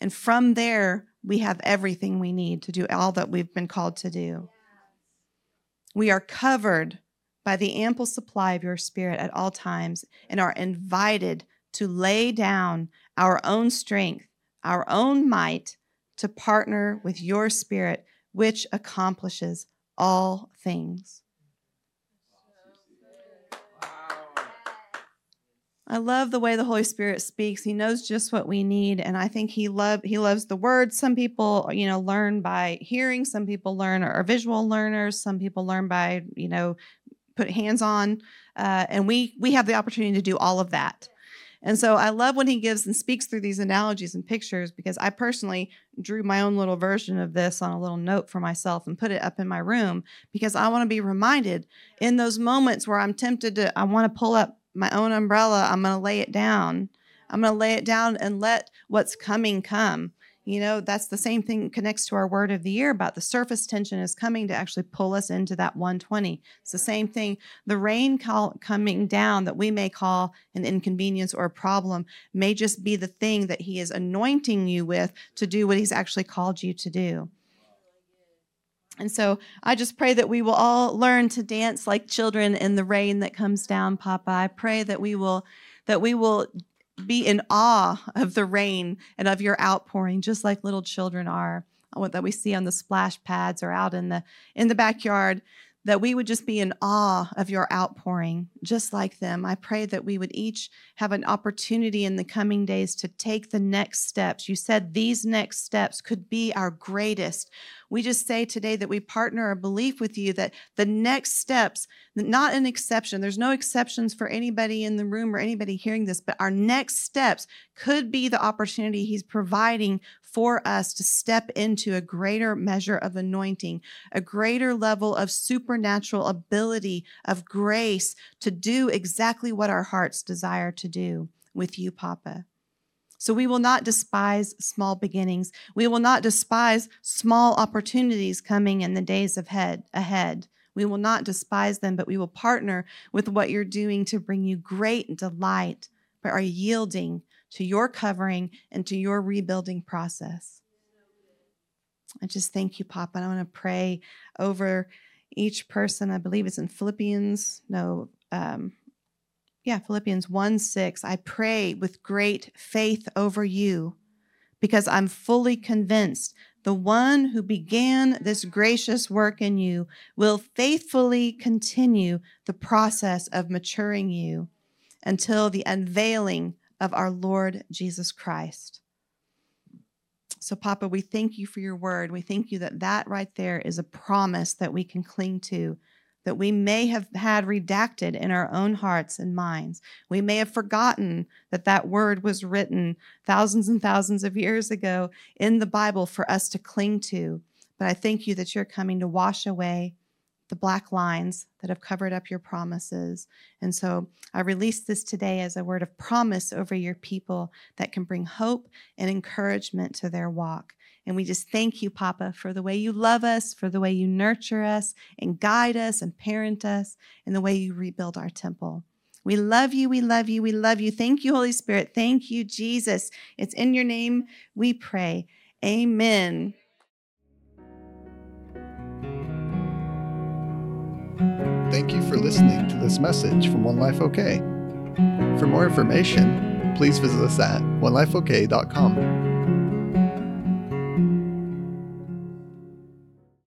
And from there, we have everything we need to do all that we've been called to do. We are covered by the ample supply of your Spirit at all times and are invited to lay down our own strength, our own might to partner with your Spirit, which accomplishes all things. I love the way the Holy Spirit speaks. He knows just what we need, and I think he love he loves the word. Some people, you know, learn by hearing. Some people learn are visual learners. Some people learn by, you know, put hands on, uh, and we we have the opportunity to do all of that. And so I love when he gives and speaks through these analogies and pictures because I personally drew my own little version of this on a little note for myself and put it up in my room because I want to be reminded in those moments where I'm tempted to, I want to pull up my own umbrella, I'm going to lay it down. I'm going to lay it down and let what's coming come. You know, that's the same thing connects to our word of the year about the surface tension is coming to actually pull us into that 120. It's the same thing. The rain call, coming down that we may call an inconvenience or a problem may just be the thing that he is anointing you with to do what he's actually called you to do. And so I just pray that we will all learn to dance like children in the rain that comes down, Papa. I pray that we will that we will be in awe of the rain and of your outpouring, just like little children are, that we see on the splash pads or out in the in the backyard. That we would just be in awe of your outpouring, just like them. I pray that we would each have an opportunity in the coming days to take the next steps. You said these next steps could be our greatest. We just say today that we partner a belief with you that the next steps, not an exception, there's no exceptions for anybody in the room or anybody hearing this, but our next steps could be the opportunity He's providing for us to step into a greater measure of anointing, a greater level of supernatural ability, of grace to do exactly what our hearts desire to do with you, Papa. So we will not despise small beginnings. We will not despise small opportunities coming in the days ahead. ahead. We will not despise them, but we will partner with what you're doing to bring you great delight by our yielding to your covering and to your rebuilding process. I just thank you, Papa. And I want to pray over each person. I believe it's in Philippians, no, um, yeah, Philippians 1 6. I pray with great faith over you because I'm fully convinced the one who began this gracious work in you will faithfully continue the process of maturing you until the unveiling of our Lord Jesus Christ. So, Papa, we thank you for your word. We thank you that that right there is a promise that we can cling to that we may have had redacted in our own hearts and minds. We may have forgotten that that word was written thousands and thousands of years ago in the Bible for us to cling to. But I thank you that you're coming to wash away the black lines that have covered up your promises. And so I release this today as a word of promise over your people that can bring hope and encouragement to their walk. And we just thank you, Papa, for the way you love us, for the way you nurture us and guide us and parent us, and the way you rebuild our temple. We love you. We love you. We love you. Thank you, Holy Spirit. Thank you, Jesus. It's in your name we pray. Amen. Thank you for listening to this message from One Life OK. For more information, please visit us at onelifeok.com.